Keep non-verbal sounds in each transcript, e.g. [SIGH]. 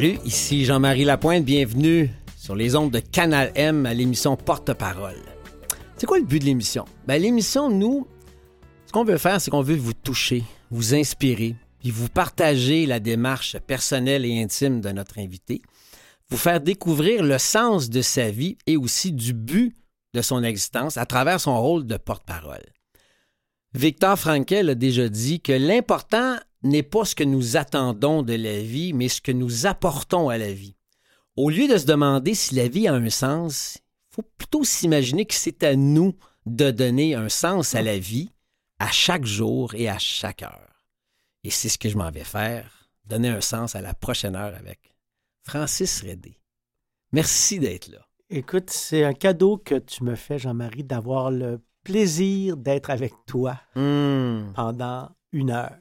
Salut, ici Jean-Marie Lapointe, bienvenue sur les ondes de Canal M à l'émission Porte-Parole. C'est quoi le but de l'émission? Ben, l'émission, nous, ce qu'on veut faire, c'est qu'on veut vous toucher, vous inspirer, puis vous partager la démarche personnelle et intime de notre invité, vous faire découvrir le sens de sa vie et aussi du but de son existence à travers son rôle de porte-parole. Victor Frankel a déjà dit que l'important n'est pas ce que nous attendons de la vie, mais ce que nous apportons à la vie. Au lieu de se demander si la vie a un sens, il faut plutôt s'imaginer que c'est à nous de donner un sens à la vie à chaque jour et à chaque heure. Et c'est ce que je m'en vais faire, donner un sens à la prochaine heure avec Francis Redé. Merci d'être là. Écoute, c'est un cadeau que tu me fais, Jean-Marie, d'avoir le plaisir d'être avec toi Hmm. pendant une heure.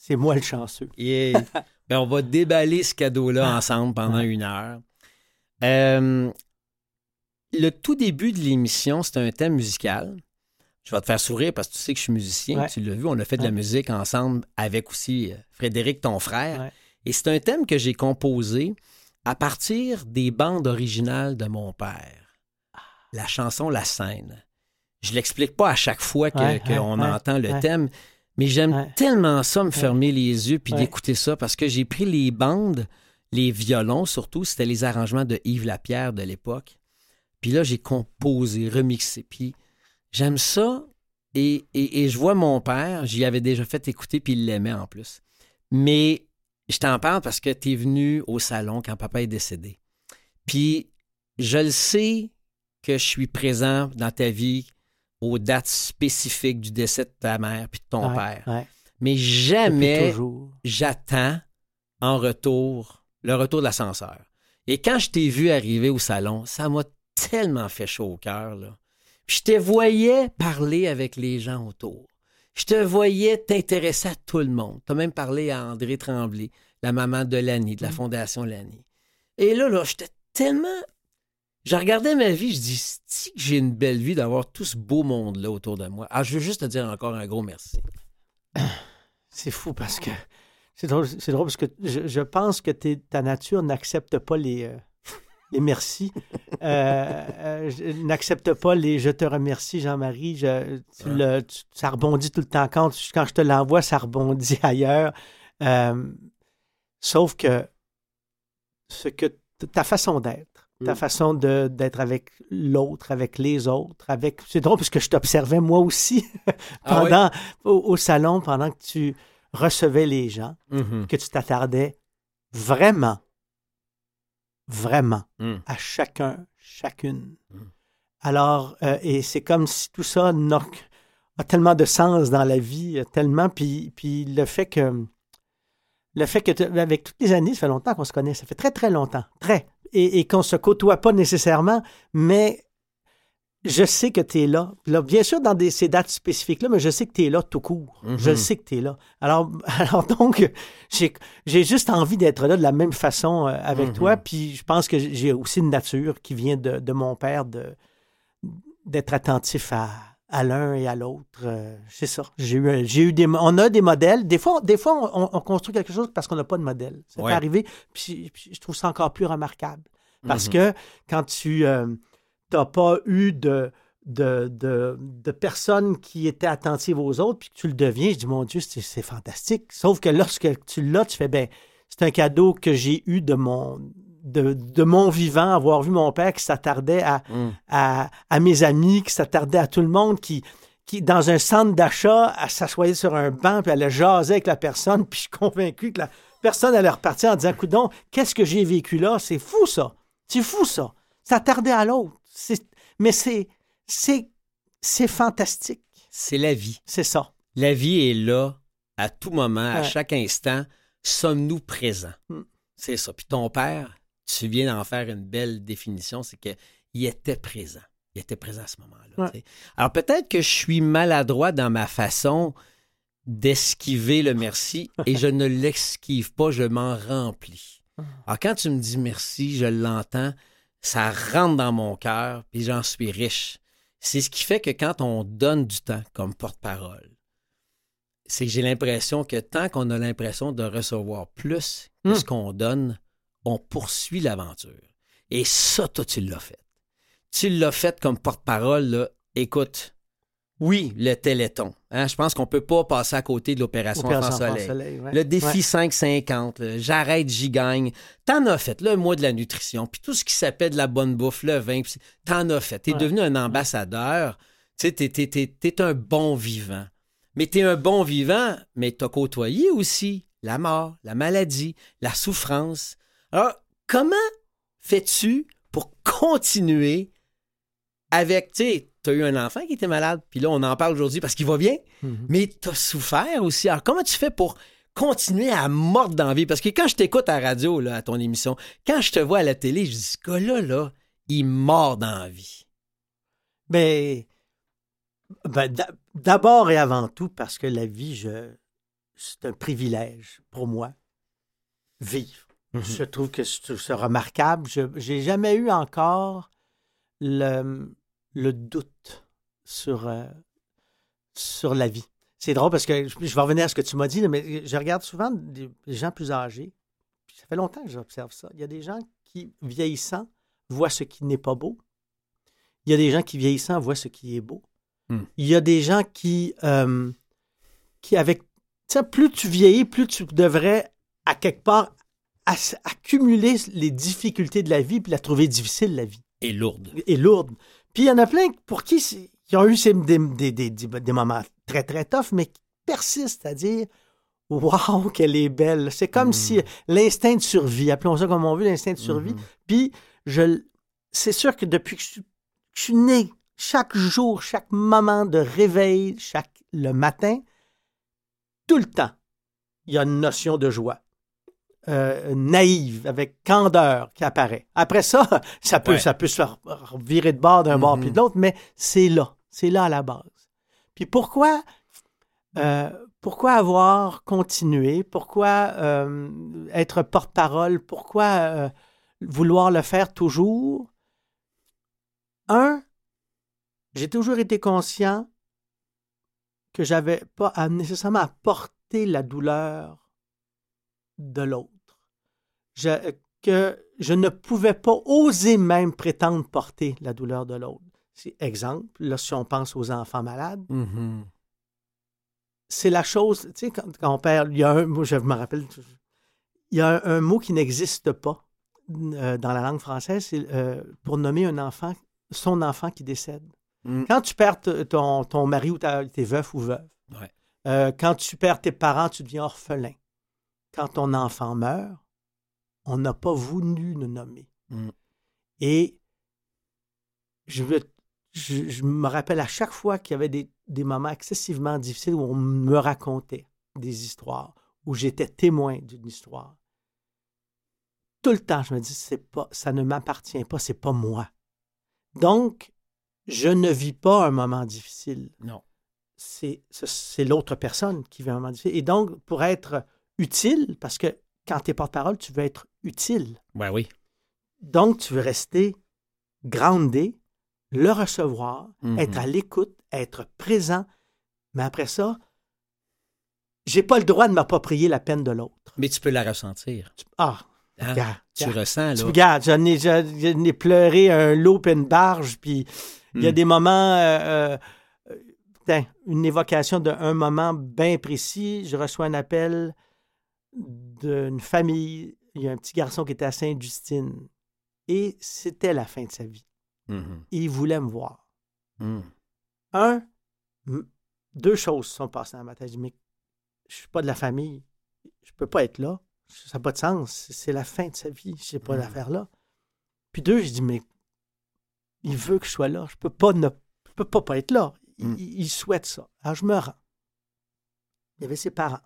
C'est moi le chanceux. Yeah. [LAUGHS] Ben, on va déballer ce cadeau-là ensemble pendant une heure. Euh, le tout début de l'émission, c'est un thème musical. Je vais te faire sourire parce que tu sais que je suis musicien. Ouais. Tu l'as vu, on a fait de la Ouais. musique ensemble avec aussi euh, Frédéric, ton frère. Ouais. Et c'est un thème que j'ai composé à partir des bandes originales de mon père. La chanson La scène. Je l'explique pas à chaque fois qu'on entend le thème, mais j'aime Ouais. tellement ça, me fermer les yeux puis Ouais. d'écouter ça parce que j'ai pris les bandes, les violons surtout, c'était les arrangements de Yves Lapierre de l'époque. Puis là, j'ai composé, remixé. Puis j'aime ça et, et- et je vois mon père, j'y avais déjà fait écouter puis il l'aimait en plus. Mais je t'en parle parce que tu es venu au salon quand papa est décédé. Puis je le sais que je suis présent dans ta vie aux dates spécifiques du décès de ta mère puis de ton Ouais, père. ouais. Mais jamais j'attends en retour le retour de l'ascenseur. Et quand je t'ai vu arriver au salon, ça m'a tellement fait chaud au cœur. je te voyais parler avec les gens autour. Je te voyais t'intéresser à tout le monde. Tu as même parlé à André Tremblay, la maman de Lani, de la Fondation Lani. Et là, là, j'étais tellement. Je regardais ma vie, je dis, si que j'ai une belle vie d'avoir tout ce beau monde-là autour de moi. Ah, je veux juste te dire encore un gros merci. [CLEARS THROAT] C'est fou parce que. C'est drôle, c'est drôle parce que je, je pense que ta nature n'accepte pas les, euh, [LAUGHS] les merci. Euh, euh, n'accepte pas les je te remercie, Jean-Marie. Je- tu le- tu- ça rebondit tout le temps. Quand, tu- quand je te l'envoie, ça rebondit [LAUGHS] ailleurs. Sauf que ce que ta façon d'être, ta Mm. façon de- d'être avec l'autre, avec les autres, avec. C'est drôle parce que je t'observais moi aussi [LAUGHS] Ah oui? pendant au, au salon pendant que tu recevais les gens, Mhm. que tu t'attardais vraiment, vraiment Mm. à chacun, chacune. Mm. Alors, euh, et c'est comme si tout ça n'a a tellement de sens dans la vie, euh, tellement, puis, puis le fait que, le fait que, tu- avec toutes les années, ça fait longtemps qu'on se connaît, ça fait très, très longtemps, très, et, et qu'on se côtoie pas nécessairement, mais je sais que tu es là. là. Bien sûr, dans des, ces dates spécifiques-là, mais je sais que tu es là tout court. Mhm. Je le sais que tu es là. Alors, [LAUGHS] alors donc, j'ai juste envie d'être là de la même façon euh, avec Mhm. toi. Puis je pense que j'ai aussi une nature qui vient de, de mon père d'être attentif à, à l'un et à l'autre. Euh, c'est ça. J'ai eu, un- j'ai eu des, on a des modèles. Des fois, des fois on, on construit quelque chose parce qu'on n'a pas de modèle. Ça Ouais. peut arriver. Puis, puis je trouve ça encore plus remarquable. Parce Mhm. que quand tu n'as pas eu de, de, de, de personnes qui étaient attentives aux autres, puis que tu le deviens, je dis, mon Dieu, c'est c'est fantastique. Sauf que lorsque tu l'as, tu fais, ben, c'est un cadeau que j'ai eu de mon, de, de mon vivant, avoir vu mon père qui s'attardait à, Mm. à, à mes amis, qui s'attardait à tout le monde, qui, qui dans un centre d'achat, s'assoyait sur un banc, puis allait jaser avec la personne, [LAUGHS] puis je suis convaincu que la personne allait repartir en disant, coudon, qu'est-ce que j'ai vécu là? C'est fou, ça. C'est fou, ça. S'attarder à l'autre. C'est- Mais c'est, c'est, c'est fantastique. C'est la vie. C'est ça. La vie est là à tout moment, à chaque instant. Sommes-nous présents? Mm. C'est ça. Puis ton père, tu viens d'en faire une belle définition, c'est qu'il était présent. Il était présent à ce moment-là. Ouais. Alors peut-être que je suis maladroit dans ma façon d'esquiver le merci et je ne l'esquive pas, je m'en remplis. Alors quand tu me dis merci, je l'entends, ça rentre dans mon cœur, puis j'en suis riche. C'est ce qui fait que quand on donne du temps comme porte-parole, c'est que j'ai l'impression que tant qu'on a l'impression de recevoir plus que Mm. ce qu'on donne, on poursuit l'aventure. Et ça, toi, tu l'as fait. Tu l'as fait comme porte-parole, là. Écoute, oui, le Téléthon. Hein, je pense qu'on peut pas passer à côté de l'opération Opération Enfant Soleil. Soleil, ouais. Le défi Ouais. 550, le j'arrête, j'y gagne. T'en as fait, le mois de la nutrition, puis tout ce qui s'appelle de la bonne bouffe, le vin, t'en as fait. T'es Ouais. devenu un ambassadeur. Tu sais, t'es, t'es- t'es- t'es un bon vivant. Mais t'es un bon vivant, mais t'as côtoyé aussi la mort, la maladie, la souffrance. Alors, comment fais-tu pour continuer avec, tu sais, t'as eu un enfant qui était malade, puis là, on en parle aujourd'hui parce qu'il va bien, Mhm. mais t'as souffert aussi. Alors, comment tu fais pour continuer à mordre dans la vie? Parce que quand je t'écoute à la radio, là, à ton émission, quand je te vois à la télé, je dis, ce gars-là, là, il mord dans la vie. Ben, ben, d'a- d'abord et avant tout, parce que la vie, je, c'est un privilège pour moi. Vivre. Je trouve que c'est c'est remarquable. Je n'ai jamais eu encore le, le doute sur, euh, sur la vie. C'est drôle parce que je, je vais revenir à ce que tu m'as dit, mais je regarde souvent des, gens plus âgés. Ça fait longtemps que j'observe ça. Il y a des gens qui, vieillissant, voient ce qui n'est pas beau. Il y a des gens qui, vieillissant, voient ce qui est beau. Hmm. Il y a des gens qui, euh, qui avec... Tu sais, plus tu vieillis, plus tu devrais, à quelque part, as- accumuler les difficultés de la vie puis la trouver difficile, la vie Et lourde. et lourde. Puis il y en a plein pour qui qui ont eu ces- des, moments très, très tough, mais qui persistent à dire Waouh, qu'elle est belle. C'est comme Mm. si l'instinct de survie, appelons ça comme on veut, l'instinct de survie. Mhm. Puis je c'est sûr que depuis que je, que je suis né, chaque jour, chaque moment de réveil, chaque le matin, tout le temps, il y a une notion de joie. Euh, naïve, avec candeur qui apparaît. Après ça, [LAUGHS] ça peut, Ouais. ça peut se re- re- virer de bord d'un bord puis de l'autre, mais c'est là. C'est là à la base. Puis pourquoi, euh, pourquoi avoir continué? Pourquoi euh, être porte-parole? Pourquoi vouloir le faire toujours? Un, j'ai toujours été conscient que j'avais pas à, nécessairement à porter la douleur de l'autre. Je- que je ne pouvais pas oser même prétendre porter la douleur de l'autre. C'est exemple, là, si on pense aux enfants malades, Mhm. c'est la chose, tu sais, quand, quand on perd, il y a un mot, je me rappelle, il y a un, un mot qui n'existe pas euh, dans la langue française, c'est euh, pour nommer un enfant, son enfant qui décède. Mm. Quand tu perds ton, ton mari ou t'es veuf ou veuve, Ouais. euh, quand tu perds tes parents, tu deviens orphelin. Quand ton enfant meurt, on n'a pas voulu le nommer. Mm. Et je, je, je me rappelle à chaque fois qu'il y avait des, des moments excessivement difficiles où on me racontait des histoires, où j'étais témoin d'une histoire. Tout le temps, je me dis, c'est pas, ça ne m'appartient pas, c'est pas moi. Donc, je ne vis pas un moment difficile. Non. C'est, ce- c'est l'autre personne qui vit un moment difficile. Et donc, pour être utile, parce que quand tu es porte-parole, tu veux être utile. Ben oui. Donc, tu veux rester groundé, le recevoir, Mhm. être à l'écoute, être présent. Mais après ça, j'ai pas le droit de m'approprier la peine de l'autre. Mais tu peux la ressentir. Ah, hein? regarde, Tu regarde. ressens, Tu là. regardes, j'en ai, j'en j'en ai pleuré un lot et une barge, puis il y a Mm. des moments, euh, euh, putain, une évocation d'un moment bien précis. Je reçois un appel d'une famille. Il y a un petit garçon qui était à Sainte-Justine. Et c'était la fin de sa vie. Mhm. Et il voulait me voir. Mm. Un, deux choses sont passées dans ma tête. Je dis, mais je suis pas de la famille. Je peux pas être là. Ça n'a pas de sens. C'est la fin de sa vie. Je sais pas Mhm. l'affaire là. Puis deux, je dis, mais il veut que je sois là. Je peux pas ne je peux pas, pas être là. Il, il- il souhaite ça. Alors je me rends. Il y avait ses parents.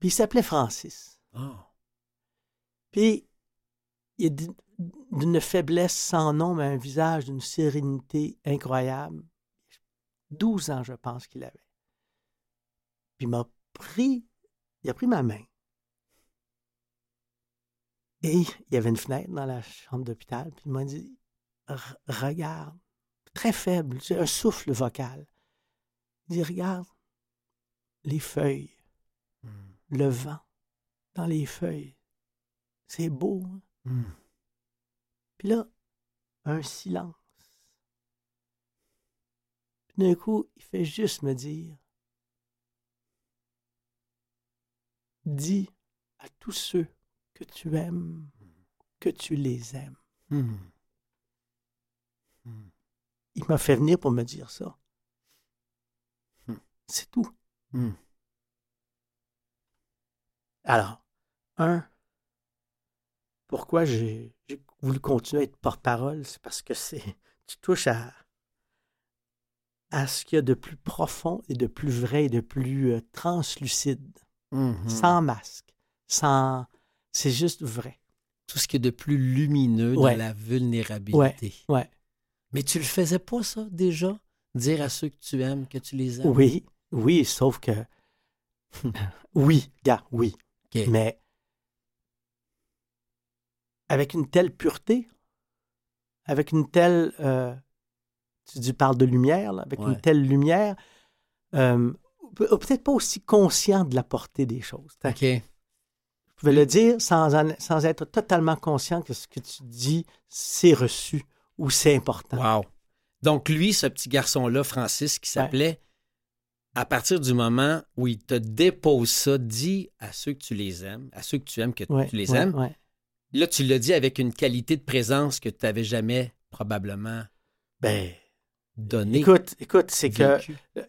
Puis il s'appelait Francis. Oh. Puis, il est d'une- faiblesse sans nom, mais un visage d'une sérénité incroyable. 12 ans, je pense qu'il avait. Puis il m'a pris, il a pris ma main. Et il y avait une fenêtre dans la chambre d'hôpital, puis il m'a dit Re- Regarde, très faible, c'est un souffle vocal. Il dit Regarde les feuilles, Mm. le vent dans les feuilles. C'est beau. hein? Hmm. Puis là, un silence. Puis d'un coup, il fait juste me dire Dis à tous ceux que tu aimes que tu les aimes. Hmm. Il m'a fait venir pour me dire ça. Hmm. C'est tout. Hmm. Alors, un, pourquoi j'ai voulu continuer à être porte-parole, c'est parce que c'est [LAUGHS] tu touches à, à ce qu'il y a de plus profond et de plus vrai et de plus euh, translucide, Mhm. sans masque, sans... C'est juste vrai. Tout ce qui est de plus lumineux Ouais. dans la vulnérabilité. Ouais. Mais tu le faisais pas, ça, déjà? Dire à ceux que tu aimes que tu les aimes? Oui, oui, sauf que... [LAUGHS] oui, gars, oui. Mais avec une telle pureté, avec une telle, euh, tu parles de lumière, là, avec Ouais. une telle lumière, euh, pe- peut-être pas aussi conscient de la portée des choses. OK. Je pouvais le dire sans, en- sans être totalement conscient que ce que tu dis, c'est reçu ou c'est important. Wow. Donc, lui, ce petit garçon-là, Francis, qui s'appelait, à partir du moment où il te dépose ça, dis à ceux que tu les aimes, à ceux que tu aimes que Ouais, tu les aimes. Là, tu l'as dit avec une qualité de présence que tu n'avais jamais probablement Ben, donnée. écoute, écoute, c'est que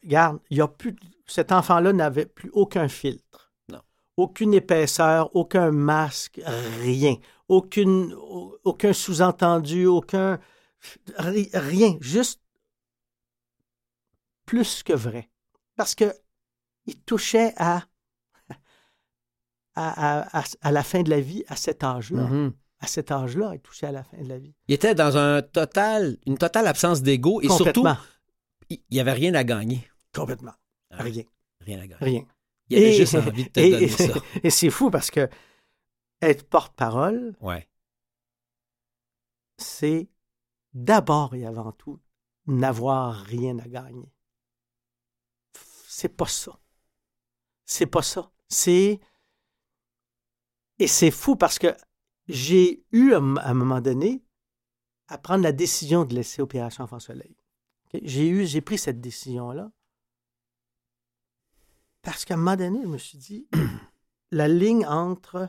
regarde, il y a plus, cet enfant-là n'avait plus aucun filtre. Non. Aucune épaisseur, aucun masque, rien. Aucune, au- aucun sous-entendu, aucun. ri- Rien. Juste plus que vrai. Parce que il touchait à. À, à- à- la fin de la vie, à cet âge-là. Mhm. À cet âge-là, il touchait à la fin de la vie. Il était dans un total, une totale absence d'ego et surtout, il n'y avait rien à gagner. Complètement. Ah. Rien. Rien à gagner. Rien. Il avait Et- juste envie de te [LAUGHS] et- donner et- ça. [LAUGHS] Et c'est fou parce que être porte-parole, Ouais. c'est d'abord et avant tout n'avoir rien à gagner. C'est pas ça. C'est pas ça. C'est. Et c'est fou parce que j'ai eu à un à un moment donné à prendre la décision de laisser Opération Enfant Soleil. J'ai eu, j'ai pris cette décision-là parce qu'à un moment donné, je me suis dit, [CLEARS THROAT] la ligne entre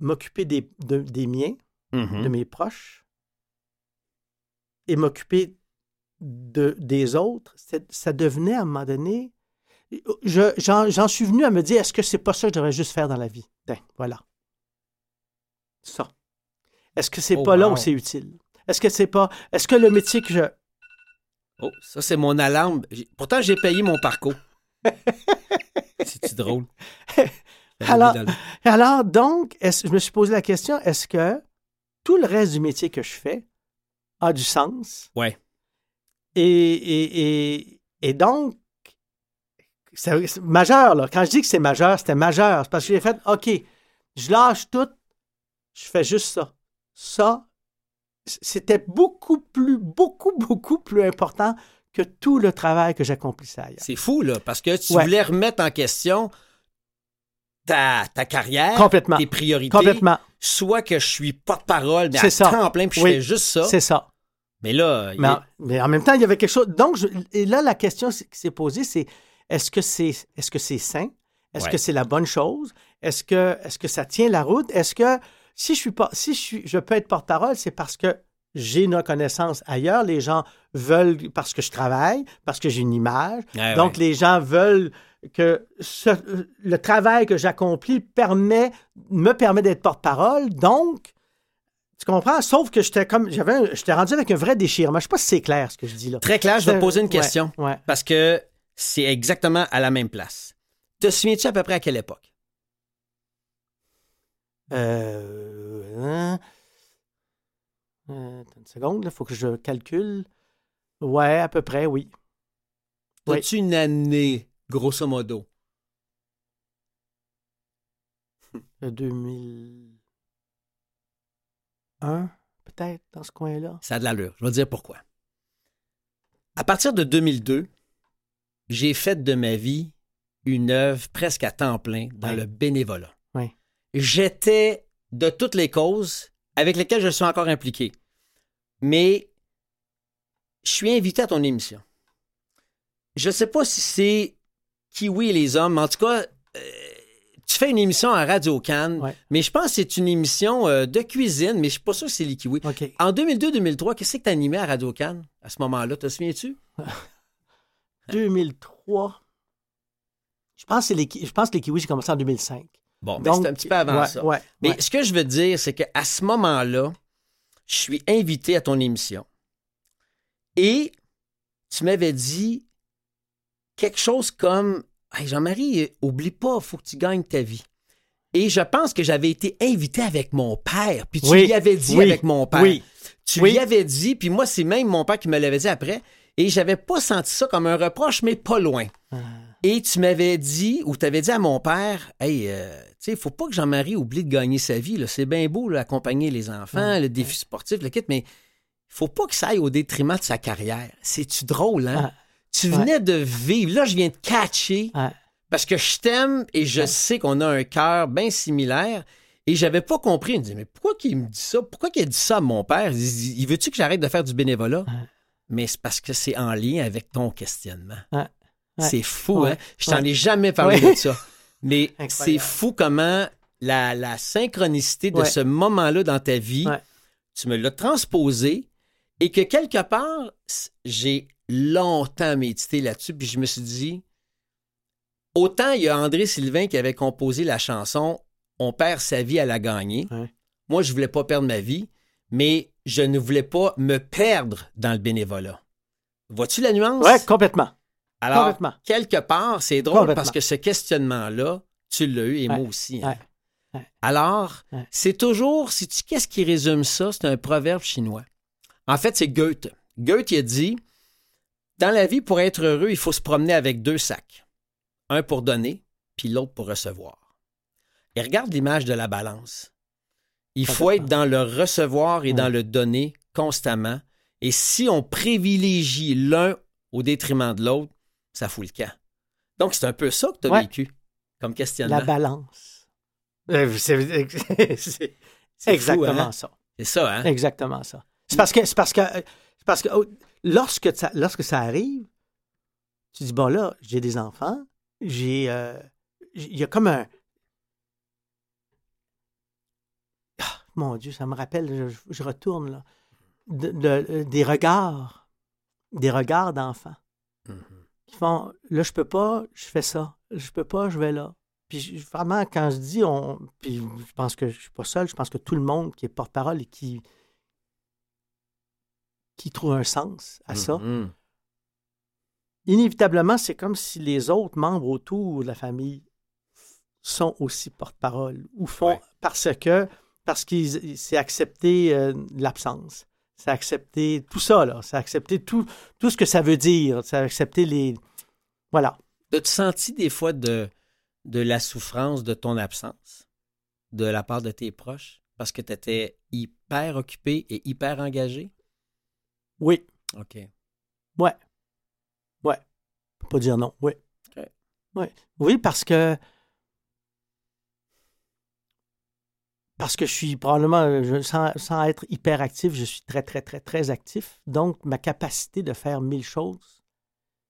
m'occuper des, de- des miens, Mhm. de mes proches, et m'occuper de, des autres, ça devenait à un moment donné. Je- J'en suis venu à me dire est-ce que c'est pas ça que je devrais juste faire dans la vie? Tiens, voilà. Ça. Est-ce que c'est Oh, pas là où c'est utile? Est-ce que c'est pas. Est-ce que le métier que je. Oh, ça, c'est mon alarme. Pourtant, j'ai payé mon parcours. [LAUGHS] C'est-tu drôle? [LAUGHS] Alors- Alors, donc, je me suis posé la question est-ce que tout le reste du métier que je fais a du sens? Ouais. Et, et, et, et donc, c'est majeur, là. Quand je dis que c'est majeur, c'était majeur. C'est parce que j'ai fait, OK, je lâche tout, je fais juste ça. Ça, c'était beaucoup plus, beaucoup, beaucoup plus important que tout le travail que j'accomplissais ailleurs. C'est fou, là, parce que tu Ouais. voulais remettre en question ta, ta carrière, Complètement. tes priorités. Complètement. Soit que je suis porte-parole, mais à ça. temps plein, puis je Oui. fais juste ça. C'est ça. Mais là, il- Mais en, mais en même temps, il y avait quelque chose. Donc, je- et là, la question qui s'est posée, c'est est-ce que c'est est-ce que c'est sain? Est-ce Ouais. que c'est la bonne chose? Est-ce que, est que ça tient la route? Est-ce que si je suis pas, si je suis, je peux être porte-parole, c'est parce que j'ai une reconnaissance ailleurs. Les gens veulent parce que je travaille, parce que j'ai une image. Ouais, Donc, ouais. les gens veulent que ce- le travail que j'accomplis permet, me permet d'être porte-parole. Donc, tu comprends? Sauf que j'étais comme, j'avais, j'étais rendu avec un vrai déchirement. Je sais pas si c'est clair ce que je dis là. Très clair, je vais te poser une Ouais, question. Ouais. Parce que c'est exactement à la même place. Te souviens-tu à peu près à quelle époque? Euh, hein? Euh, une seconde, il faut que je calcule. Ouais, à peu près, oui. Oui. As-tu une année, grosso modo? Euh, 2001, peut-être, dans ce coin-là. Ça a de l'allure. Je vais te dire pourquoi. À partir de 2002, j'ai fait de ma vie une œuvre presque à temps plein dans Ouais. le bénévolat. Ouais. J'étais de toutes les causes avec lesquelles je suis encore impliqué. Mais je suis invité à ton émission. Je ne sais pas si c'est Kiwi et les hommes, mais en tout cas, euh, tu fais une émission à Radio Cannes, Ouais. mais je pense que c'est une émission euh, de cuisine, mais je suis pas sûr que c'est les Kiwi. En 2002-2003, qu'est-ce que tu animé à Radio Cannes à ce moment-là? Te souviens-tu? [LAUGHS] 2003. Je pense, que les, je pense que les Kiwis, j'ai commencé en 2005. Bon, mais c'est un petit peu avant ouais, ça. ouais, Mais ouais. ce que je veux dire, c'est qu'à ce moment-là, je suis invité à ton émission et tu m'avais dit quelque chose comme Hey, Jean-Marie, oublie pas, faut que tu gagnes ta vie. Et je pense que j'avais été invité avec mon père, puis tu Oui, lui avais dit oui, avec mon père. oui, Tu lui avais dit, puis moi, c'est même mon père qui me l'avait dit après, et j'avais pas senti ça comme un reproche, mais pas loin. Ah. Et tu m'avais dit, ou tu avais dit à mon père, hey, euh, tu sais, faut pas que Jean-Marie oublie de gagner sa vie. C'est bien beau, là, accompagner les enfants, le défi sportif, le kit, mais faut pas que ça aille au détriment de sa carrière. C'est-tu drôle, hein? Ah. Tu Ouais. venais de vivre. Là, je viens de catcher parce que je t'aime et je sais qu'on a un cœur bien similaire. Et j'avais pas compris. Il me dit, mais pourquoi qu'il me dit ça? Pourquoi qu'il a dit ça à mon père? Il veut-tu que j'arrête de faire du bénévolat? Mais c'est parce que c'est en lien avec ton questionnement. Ouais. Ouais. C'est fou, Ouais. hein? Je t'en ai jamais parlé de ça. [LAUGHS] Mais c'est fou comment la, la synchronicité de ce moment-là dans ta vie, tu me l'as transposé et que quelque part, j'ai longtemps médité là-dessus, puis je me suis dit, autant il y a André Sylvain qui avait composé la chanson On perd sa vie à la gagner. Moi, je voulais pas perdre ma vie, mais je ne voulais pas me perdre dans le bénévolat. Vois-tu la nuance? Ouais, complètement. Alors, complètement. quelque part, c'est drôle parce que ce questionnement-là, tu l'as eu et Ouais. moi aussi. hein. Ouais. Ouais. Alors, c'est toujours, si tu qu'est-ce qui résume ça? C'est un proverbe chinois. En fait, c'est Goethe. Goethe, il a dit Dans la vie, pour être heureux, il faut se promener avec deux sacs. Un pour donner, puis l'autre pour recevoir. Et regarde l'image de la balance. Il faut être dans le recevoir et dans le donner constamment. Et si on privilégie l'un au détriment de l'autre, ça fout le camp. Donc, c'est un peu ça que tu as Ouais. vécu comme questionnement. La balance. Euh, [LAUGHS] C'est c'est- c'est C'est exactement fou, hein? ça. C'est ça, hein? Exactement ça. C'est parce que c'est parce que c'est parce que oh, lorsque ça, lorsque ça arrive, tu dis bon là, j'ai des enfants, j'ai euh, il y a comme un Ah, mon Dieu, ça me rappelle, je, je retourne là, De- de- des regards, des regards d'enfants Mhm. qui font là je peux pas, je fais ça, je peux pas, je vais là. Puis je- vraiment quand je dis on, puis je pense que je suis pas seul, je pense que tout le monde qui est porte-parole et qui qui trouve un sens à ça, Mhm. inévitablement c'est comme si les autres membres autour de la famille sont aussi porte-parole ou font Ouais. parce que parce qu'ils c'est accepter euh, l'absence. C'est accepter tout ça, là. C'est accepter tout, tout ce que ça veut dire. C'est accepter les. Voilà. As-tu senti des fois de, de la souffrance de ton absence de la part de tes proches parce que tu étais hyper occupé et hyper engagé? Oui. OK. Ouais. Ouais. Faut pas dire non. Oui. OK. Ouais. Oui, parce que. Parce que je suis probablement, je- sans, sans être hyper actif, je suis très, très, très, très actif. Donc, ma capacité de faire mille choses,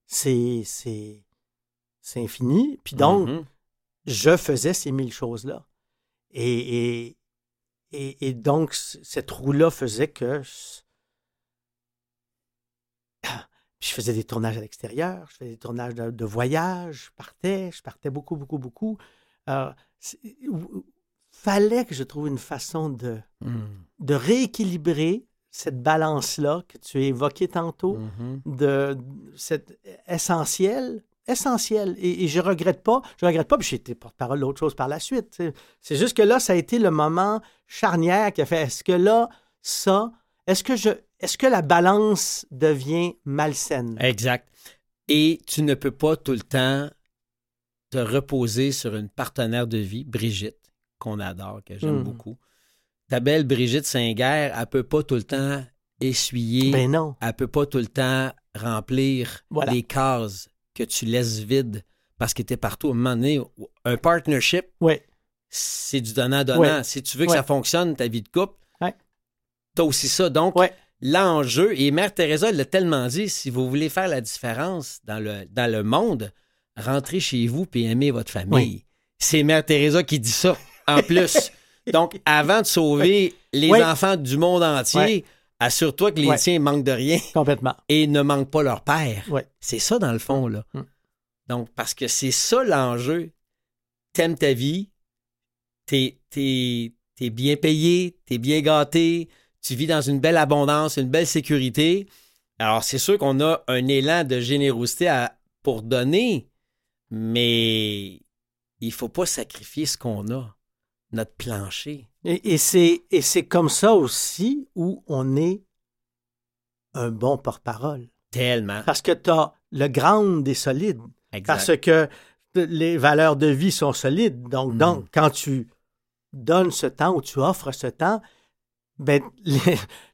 c'est, c'est, c'est infini. Puis donc, Mhm. je faisais ces mille choses-là. Et, et, et, et donc, cette roue-là faisait que je... [COUGHS] Puis je faisais des tournages à l'extérieur, je faisais des tournages de, de voyage, je partais, je partais beaucoup, beaucoup, beaucoup. Ou- fallait que je trouve une façon de, Mhm. de rééquilibrer cette balance-là que tu as évoquée tantôt Mhm. de cette essentiel essentiel et, et je regrette pas je regrette pas puis j'ai été porte-parole d'autre chose par la suite c'est juste que là ça a été le moment charnière qui a fait est-ce que là ça est-ce que je est-ce que la balance devient malsaine? Exact. Et tu ne peux pas tout le temps te reposer sur une partenaire de vie, Brigitte, qu'on adore, que j'aime Mhm. beaucoup. Ta belle Brigitte Saint-Guerre, elle peut pas tout le temps essuyer, ben non elle peut pas tout le temps remplir Voilà. les cases que tu laisses vides parce que tu es partout. À un moment donné, un partnership, oui c'est du donnant-donnant. Ouais. Si tu veux que Ouais. ça fonctionne, ta vie de couple, Ouais. t'as aussi ça. Donc, Ouais. l'enjeu, et Mère Teresa elle l'a tellement dit, si vous voulez faire la différence dans le, dans le monde, rentrez chez vous puis aimez votre famille. C'est Mère Teresa qui dit ça, en plus. Donc, avant de sauver les enfants du monde entier, assure-toi que les Ouais. tiens manquent de rien Complètement. et ne manquent pas leur père. C'est ça, dans le fond, là. Mm. Donc, parce que c'est ça l'enjeu. T'aimes ta vie, t'es, bien payé, t'es bien gâté, tu vis dans une belle abondance, une belle sécurité. Alors, c'est sûr qu'on a un élan de générosité à- pour donner, mais il faut pas sacrifier ce qu'on a, notre plancher. Et, et c'est, et c'est comme ça aussi où on est un bon porte-parole. Tellement. Parce que tu as le ground des solides. Exact. Parce que les valeurs de vie sont solides. Donc, donc quand tu donnes ce temps ou tu offres ce temps, ben, [LAUGHS]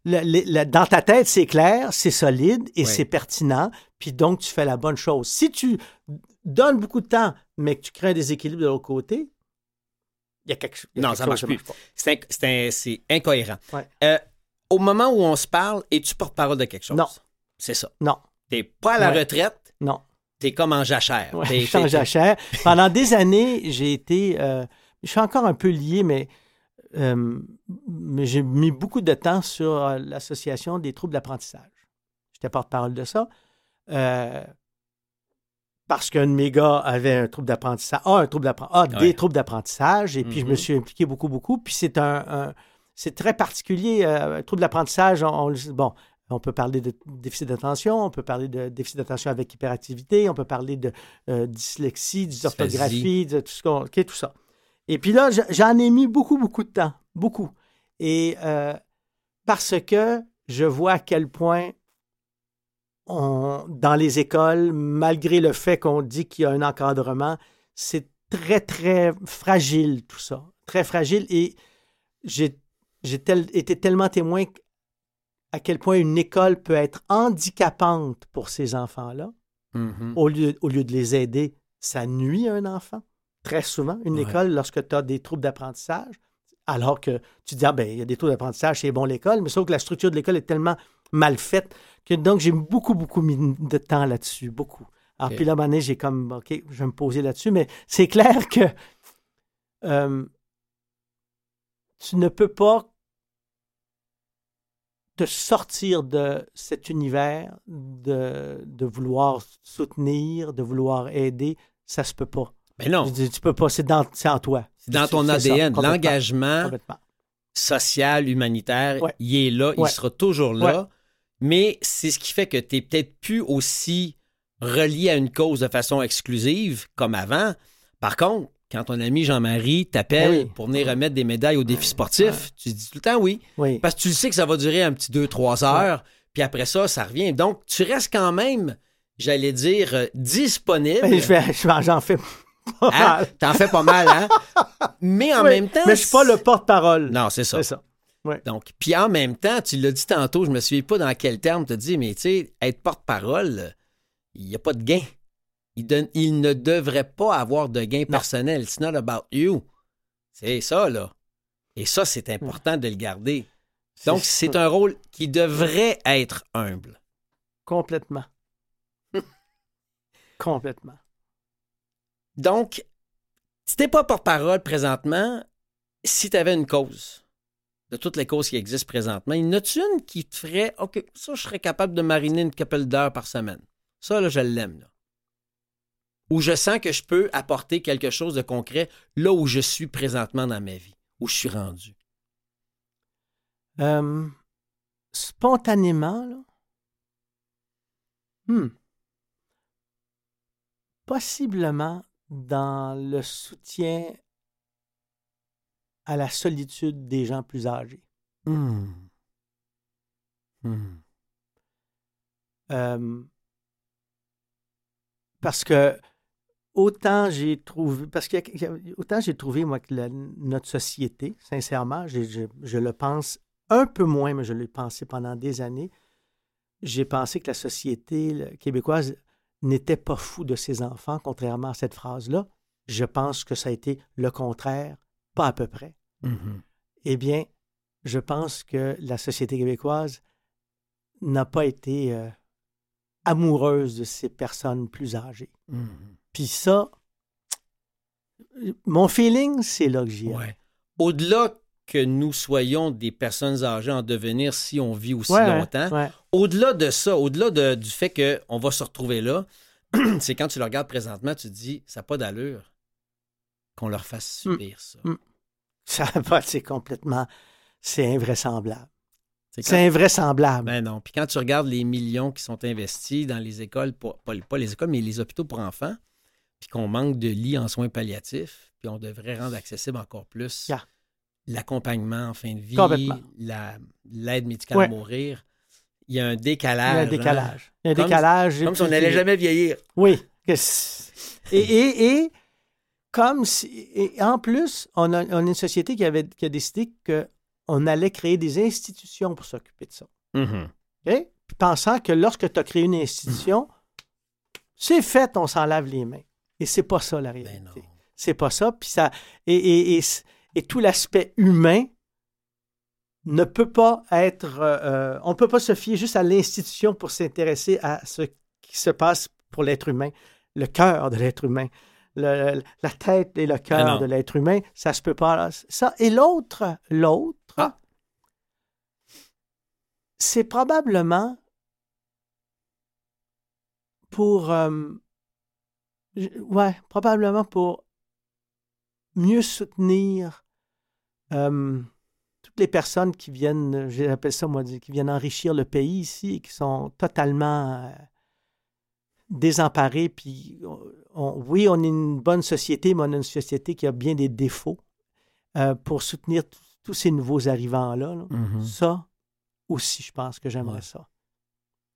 les- les- dans ta tête, c'est clair, c'est solide et c'est pertinent. Puis donc, tu fais la bonne chose. Si tu donnes beaucoup de temps, mais que tu crées un déséquilibre de l'autre côté, il y a quelque, y a Non, quelque ça chose marche qui plus. marche pas. C'est, inc- c'est un- c'est incohérent. Ouais. Euh, au moment où on se parle, es-tu porte-parole de quelque chose? Non. C'est ça. Non, T'es pas à la Ouais. retraite, non. t'es comme en jachère. Ouais, T'es- je t'es- à chair. [LAUGHS] Pendant des années, j'ai été. euh, je suis encore un peu lié, mais, euh, mais j'ai mis beaucoup de temps sur l'Association des troubles d'apprentissage. J'étais porte-parole de ça. euh, parce qu'un de mes gars avait un trouble d'apprentissage, a un trouble d'apprentissage, a Ouais. des troubles d'apprentissage, et puis je me Mhm. suis impliqué beaucoup, beaucoup. Puis c'est un, un- c'est très particulier, euh, un trouble d'apprentissage. On, bon, on peut parler de déficit d'attention, on peut parler de déficit d'attention avec hyperactivité, on peut parler de euh, dyslexie, dysorthographie, de tout, ce qu'on- tout ça. Et puis là, je- j'en ai mis beaucoup, beaucoup de temps, beaucoup. Et euh, parce que je vois à quel point on- dans les écoles, malgré le fait qu'on dit qu'il y a un encadrement, c'est très, très fragile tout ça. Très fragile. Et j'ai tel- été tellement témoin à quel point une école peut être handicapante pour ces enfants-là. Mhm. Au lieu, au lieu de les aider, ça nuit à un enfant. Très souvent, une Ouais. école, lorsque tu as des troubles d'apprentissage, alors que tu dis, ah ben, il y a des troubles d'apprentissage, c'est bon l'école, mais sauf que la structure de l'école est tellement mal faite que donc j'ai beaucoup, beaucoup mis de temps là-dessus, beaucoup. Alors, Ok. puis là, à j'ai comme, OK, je vais me poser là-dessus, mais c'est clair que euh, tu ne peux pas te sortir de cet univers de, de vouloir soutenir, de vouloir aider, ça se peut pas. Mais non, dis, tu peux pas, c'est dans, c'est en toi. c'est dans Tu ton ADN. L'engagement social, humanitaire, Ouais. il est là, il sera toujours là. Mais c'est ce qui fait que tu n'es peut-être plus aussi relié à une cause de façon exclusive comme avant. Par contre, quand ton ami Jean-Marie t'appelle oui. pour venir remettre des médailles aux défis sportifs, tu dis tout le temps oui. Oui. Parce que tu le sais que ça va durer un petit 2-3 heures, puis après ça, ça revient. Donc, tu restes quand même, j'allais dire, euh, disponible. Mais je fais- je- J'en fais pas Hein? mal. T'en fais pas mal, hein? [LAUGHS] Mais en même temps. Mais je suis pas le porte-parole. Non, c'est ça. Donc, puis en même temps, tu l'as dit tantôt, je me souviens pas dans quel terme tu as dit, mais tu sais, être porte-parole, il n'y a pas de gain. Il, donne- il ne devrait pas avoir de gain personnel. It's not about you. C'est ça, là. Et ça, c'est important de le garder. Donc, c'est un rôle qui devrait être humble. Complètement. [LAUGHS] Complètement. Donc, si t'es pas porte-parole présentement, si tu avais une cause, de toutes les causes qui existent présentement, y en a-tu une qui te ferait, OK, ça, je serais capable de mariner une couple d'heures par semaine. Ça, là, je l'aime. Où je sens que je peux apporter quelque chose de concret là où je suis présentement dans ma vie, où je suis rendu. Euh, spontanément, là? Hmm. Possiblement dans le soutien à la solitude des gens plus âgés. Hmm. Hmm. Euh, parce que autant j'ai trouvé, parce que autant j'ai trouvé, moi, que la- notre société, sincèrement, je, je le pense un peu moins, mais je l'ai pensé pendant des années. J'ai pensé que la société québécoise n'était pas fou de ses enfants, contrairement à cette phrase-là. Je pense que ça a été le contraire pas à peu près, Mhm. eh bien, je pense que la société québécoise n'a pas été euh, amoureuse de ces personnes plus âgées. Mhm. Puis ça, mon feeling, c'est là que j'y ai. Ouais. Au-delà que nous soyons des personnes âgées en devenir si on vit aussi Ouais, longtemps, ouais. au-delà de ça, au-delà de- du fait qu'on va se retrouver là, [CLEARS THROAT] c'est quand tu le regardes présentement, tu te dis, ça n'a pas d'allure qu'on leur fasse Mm. subir ça. Mm. Ça va, c'est complètement, c'est invraisemblable. C'est invraisemblable. Ben non. Puis quand tu regardes les millions qui sont investis dans les écoles, pas, pas- pas les écoles, mais les hôpitaux pour enfants, puis qu'on manque de lits en soins palliatifs, puis on devrait rendre accessible encore plus Yeah. l'accompagnement en fin de vie, la- l'aide médicale à mourir. Il y a un Il y a décalage. un décalage. Il y a un Comme- décalage. hein. Comme si on n'allait jamais vieillir. Oui. Et comme si, et en plus, on a, on a une société qui, avait, qui a décidé qu'on allait créer des institutions pour s'occuper de ça. Mhm. Puis pensant que lorsque tu as créé une institution, c'est fait, on s'en lave les mains. Et c'est pas ça la Ben réalité. non. c'est pas ça. Puis ça et, et, et, et tout l'aspect humain ne peut pas être. euh, euh, on ne peut pas se fier juste à l'institution pour s'intéresser à ce qui se passe pour l'être humain, le cœur de l'être humain, le- la tête et le cœur de l'être humain. Ça se peut pas. Ça et l'autre, l'autre, Ah. c'est probablement pour. euh, ouais, probablement pour mieux soutenir euh, toutes les personnes qui viennent, j'appelle ça moi, qui viennent enrichir le pays ici et qui sont totalement désemparées. Puis, on- oui, on est une bonne société, mais on est une société qui a bien des défauts euh, pour soutenir tous ces nouveaux arrivants-là. là. Mhm. Ça aussi, je pense que j'aimerais Ouais. ça.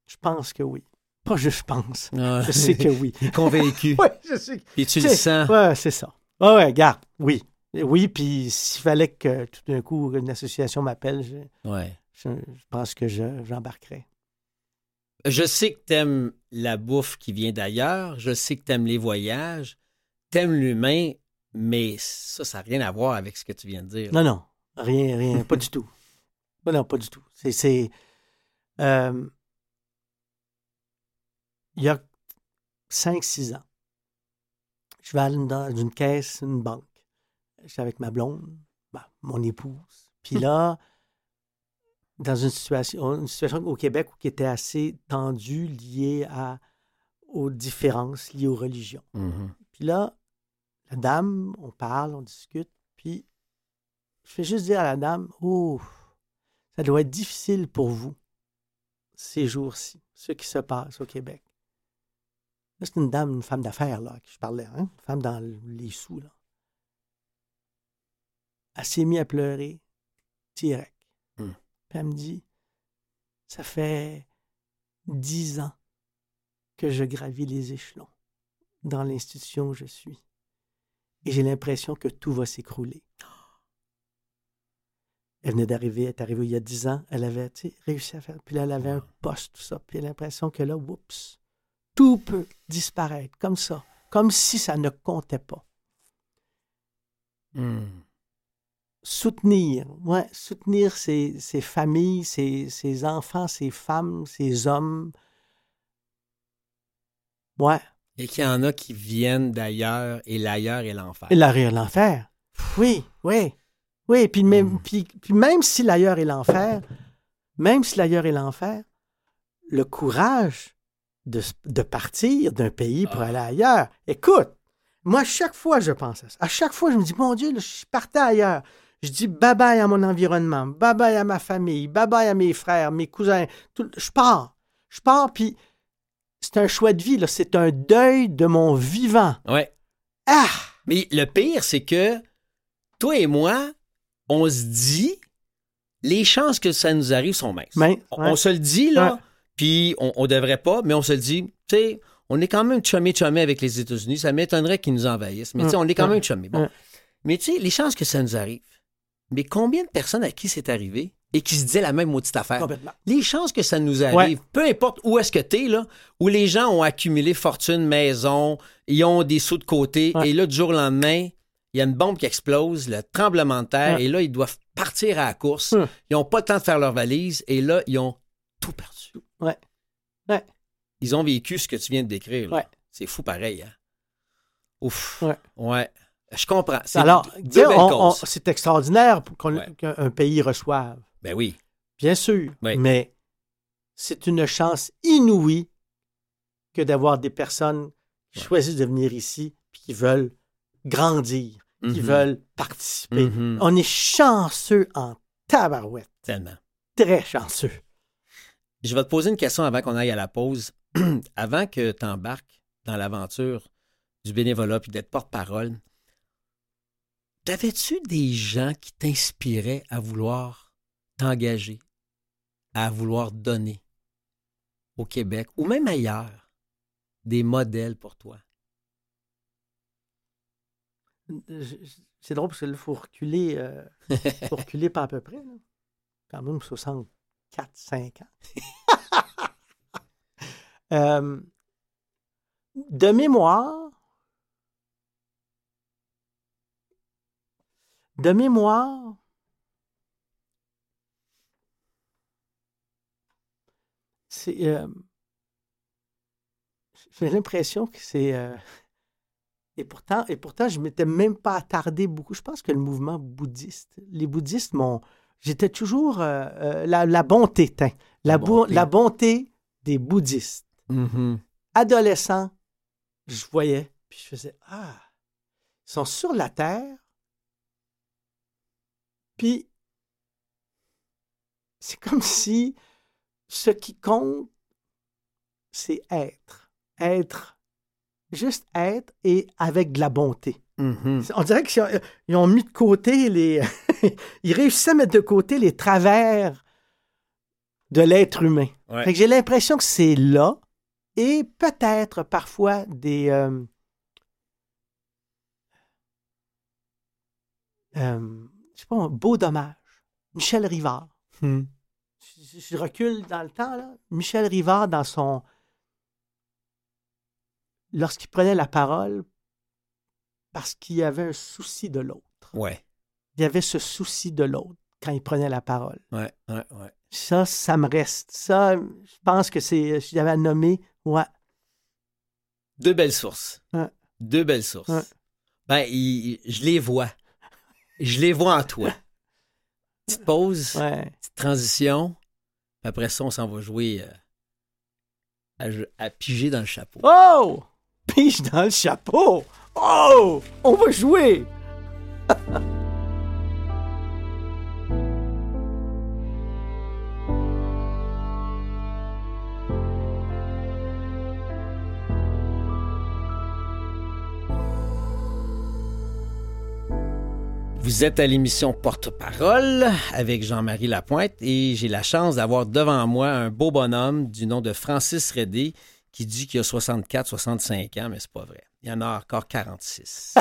Je pense que oui. Pas juste je pense. Ah, Je sais que oui. [LAUGHS] Convaincu. [LAUGHS] oui, je sais Puis tu le sens. Ouais, c'est ça. Ouais, ouais, garde, oui. Oui, puis s'il fallait que tout d'un coup une association m'appelle, je, Ouais. je- je pense que je- j'embarquerais. Je sais que t'aimes la bouffe qui vient d'ailleurs. Je sais que t'aimes les voyages. T'aimes l'humain, mais ça, ça n'a rien à voir avec ce que tu viens de dire. Non, non, rien, rien, pas du tout. [LAUGHS] Non, non, pas du tout. C'est. euh, il y a 5-6 ans, je vais aller dans une caisse, une banque. J'étais avec ma blonde, ben, mon épouse. Puis là, [LAUGHS] dans une situation, une situation au Québec qui était assez tendue, liée à, aux différences liées aux religions. Mhm. Puis là, la dame, on parle, on discute, puis je fais juste dire à la dame, oh, ça doit être difficile pour vous, ces jours-ci, ce qui se passe au Québec. Là, c'est une dame, une femme d'affaires, là, à qui je parlais, hein? une femme dans les sous, là. Elle s'est mise à pleurer, direct. Hmm. Elle me dit, ça fait dix ans que je gravis les échelons dans l'institution où je suis. Et j'ai l'impression que tout va s'écrouler. Elle venait d'arriver, elle est arrivée il y a dix ans, elle avait réussi à faire, puis là, elle avait un poste, tout ça, puis elle a l'impression que là, oups, tout peut disparaître, comme ça, comme si ça ne comptait pas. Mhm. Soutenir, ouais, soutenir ces, ces familles, ces, ces enfants, ces femmes, ces hommes. Ouais, Et qu'il y en a qui viennent d'ailleurs et l'ailleurs est l'enfer. Et l'ailleurs et l'enfer. Oui, oui. Oui, puis même, Mm. puis, puis même si l'ailleurs est l'enfer, même si l'ailleurs est l'enfer, le courage de, partir d'un pays pour Ah. aller ailleurs. Écoute, moi, à chaque fois, je pense à ça. À chaque fois, je me dis, mon Dieu, là, je partais ailleurs. Je dis bye bye à mon environnement, bye bye à ma famille, bye bye à mes frères, mes cousins. Tout- je pars. Je pars, puis c'est un choix de vie, là. C'est un deuil de mon vivant. Ouais. Ah! Mais le pire, c'est que toi et moi, on se dit, les chances que ça nous arrive sont minces. Mais, On- ouais. On se le dit, là, puis on, on devrait pas, mais on se le dit, tu sais, on est quand même chumé-chumé avec les États-Unis. Ça m'étonnerait qu'ils nous envahissent, mais tu sais, on est quand même chumé. Bon. Mais tu sais, les chances que ça nous arrive, mais combien de personnes à qui c'est arrivé et qui se disaient la même maudite affaire? Complètement. Les chances que ça nous arrive, peu importe où est-ce que tu es, là, où les gens ont accumulé fortune, maison, ils ont des sous de côté, Ouais. et là, du jour au lendemain, il y a une bombe qui explose, le tremblement de terre, et là, ils doivent partir à la course. Hum. Ils n'ont pas le temps de faire leur valise, et là, ils ont tout perdu. Ouais. Ouais. Ils ont vécu ce que tu viens de décrire. là. Ouais. C'est fou pareil. Hein? Ouf. Ouais. Ouais. Je comprends. C'est Alors, c'est extraordinaire pour qu'on- Ouais. qu'un pays reçoive. Ben oui. Bien sûr. Oui. Mais c'est une chance inouïe que d'avoir des personnes qui Ouais. choisissent de venir ici puis qui veulent grandir, qui Mhm. veulent participer. Mhm. On est chanceux en tabarouette. Tellement. Très chanceux. Je vais te poser une question avant qu'on aille à la pause. [CLEARS THROAT] avant que tu embarques dans l'aventure du bénévolat puis d'être porte-parole, t'avais-tu des gens qui t'inspiraient à vouloir t'engager, à vouloir donner au Québec ou même ailleurs, des modèles pour toi? C'est drôle parce qu'il faut reculer, euh, [LAUGHS] faut reculer pas à peu près. là. Quand même 64, 5 ans. [LAUGHS] Euh, de mémoire, de mémoire, c'est. euh, J'ai l'impression que c'est. euh, et pourtant, et pourtant, je ne m'étais même pas attardé beaucoup. Je pense que le mouvement bouddhiste, les bouddhistes m'ont. J'étais toujours euh, la, la bonté, la, La bo- bonté. la bonté des bouddhistes. Adolescent, je voyais, puis je faisais Ah, ils sont sur la terre, puis c'est comme [LAUGHS] si ce qui compte, c'est être. Être. Juste être et avec de la bonté. Mhm. On dirait qu'ils ont, mis de côté les. [LAUGHS] ils réussissaient à mettre de côté les travers de l'être humain. Ouais. Fait que j'ai l'impression que c'est là et peut-être parfois des. euh, euh, sais pas, un beau dommage. Michel Rivard. Hmm. Je, je recule dans le temps, là. Michel Rivard, dans son. Lorsqu'il prenait la parole, parce qu'il y avait un souci de l'autre. Ouais, Il y avait ce souci de l'autre quand il prenait la parole. ouais, ouais, ouais. Ça, ça me reste. Ça, je pense que c'est. Si j'avais à nommer, ouais. Deux belles sources. Ouais. Deux belles sources. Ouais. Ben, il- je les vois. Je les vois en toi. [LAUGHS] Petite pause, Ouais. petite transition. Après ça, on s'en va jouer euh, à, à piger dans le chapeau. Oh! Pige dans le chapeau! Oh! On va jouer! [LAUGHS] Vous êtes à l'émission Porte-Parole avec Jean-Marie Lapointe et j'ai la chance d'avoir devant moi un beau bonhomme du nom de Francis Redé qui dit qu'il a 64, 65 ans, mais c'est pas vrai. Il y en a encore 46.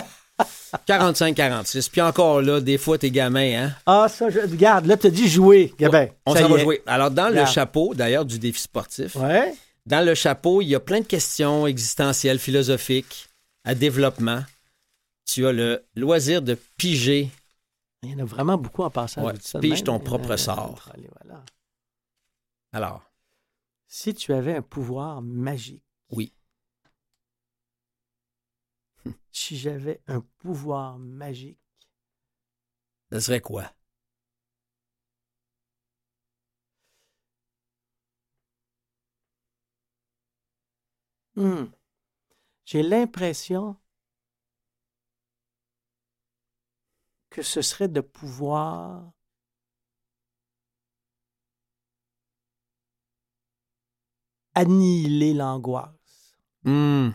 45, 46. Puis encore là, des fois, t'es gamin, hein? Ah, ça, je, regarde, là, tu as dit jouer. Gabin, On s'en va est. jouer. Alors, dans le chapeau, d'ailleurs, du défi sportif, Ouais. dans le chapeau, il y a plein de questions existentielles, philosophiques, à développement. Tu as le loisir de piger. Il y en a vraiment beaucoup en passant. Ouais, je pige ton propre sort. Allez, voilà. Alors, Si tu avais un pouvoir magique. Oui. [LAUGHS] Si j'avais un pouvoir magique. ce serait quoi? Hmm. J'ai l'impression que ce serait de pouvoir annihiler l'angoisse Hmm.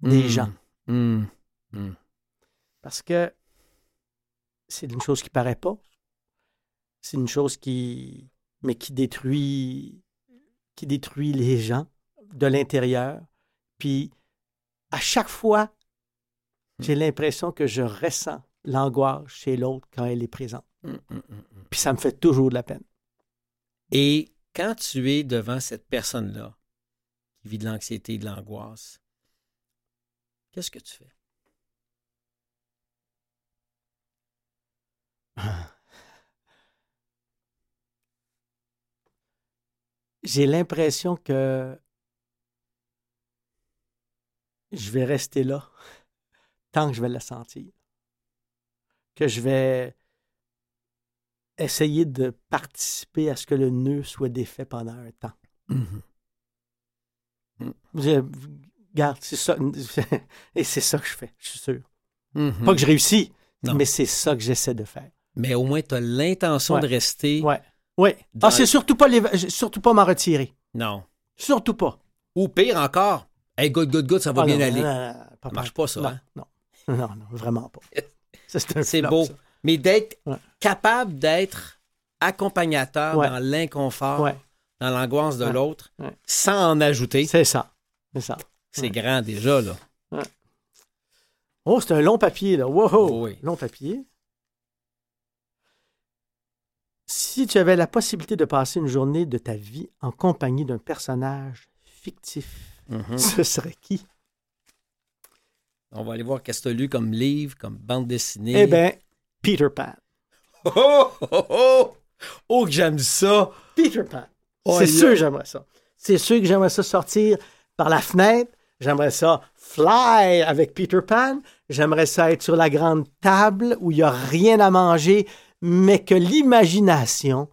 des Hmm. gens. Hmm. Parce que c'est une chose qui paraît pas. C'est une chose qui. mais qui détruit. qui détruit les gens de l'intérieur. Puis à chaque fois, j'ai l'impression que je ressens l'angoisse chez l'autre quand elle est présente. Hmm, hmm, hmm. Puis ça me fait toujours de la peine. Et quand tu es devant cette personne-là qui vit de l'anxiété et de l'angoisse, qu'est-ce que tu fais? [SIGHS] J'ai l'impression que je vais rester là [LAUGHS] tant que je vais la sentir. Que je vais essayer de participer à ce que le nœud soit défait pendant un temps. Mhm. Je- Regarde, c'est ça. [LAUGHS] Et c'est ça que je fais, je suis sûr. Mhm. Pas que je réussis, Non. mais c'est ça que j'essaie de faire. Mais au moins, tu as l'intention Ouais. de rester. Ouais. Oui. Dans- Ah, c'est surtout pas les... surtout pas m'en retirer. Non. Surtout pas. Ou pire encore, hey, good, good, good, ça va Ah, bien non, aller. non, Ça marche pas, ça, Non, hein? non, [LAUGHS] non, non, vraiment pas. [LAUGHS] C'est beau. ça. Mais d'être Ouais. capable d'être accompagnateur Ouais. dans l'inconfort, Ouais. dans l'angoisse de l'autre, sans en ajouter, C'est ça. C'est ça. c'est grand déjà, là. Oh, c'est un long papier, là. Wow! Oui. Long papier. Si tu avais la possibilité de passer une journée de ta vie en compagnie d'un personnage fictif, Mhm. ce serait qui? On va aller voir qu'est-ce que tu as lu comme livre, comme bande dessinée. Eh bien, Peter Pan. [LAUGHS] Oh, oh, oh, oh! Que j'aime ça! Peter Pan. Oh, c'est sûr que j'aimerais ça. C'est sûr que j'aimerais ça sortir par la fenêtre. J'aimerais ça fly avec Peter Pan. J'aimerais ça être sur la grande table où il n'y a rien à manger, mais que l'imagination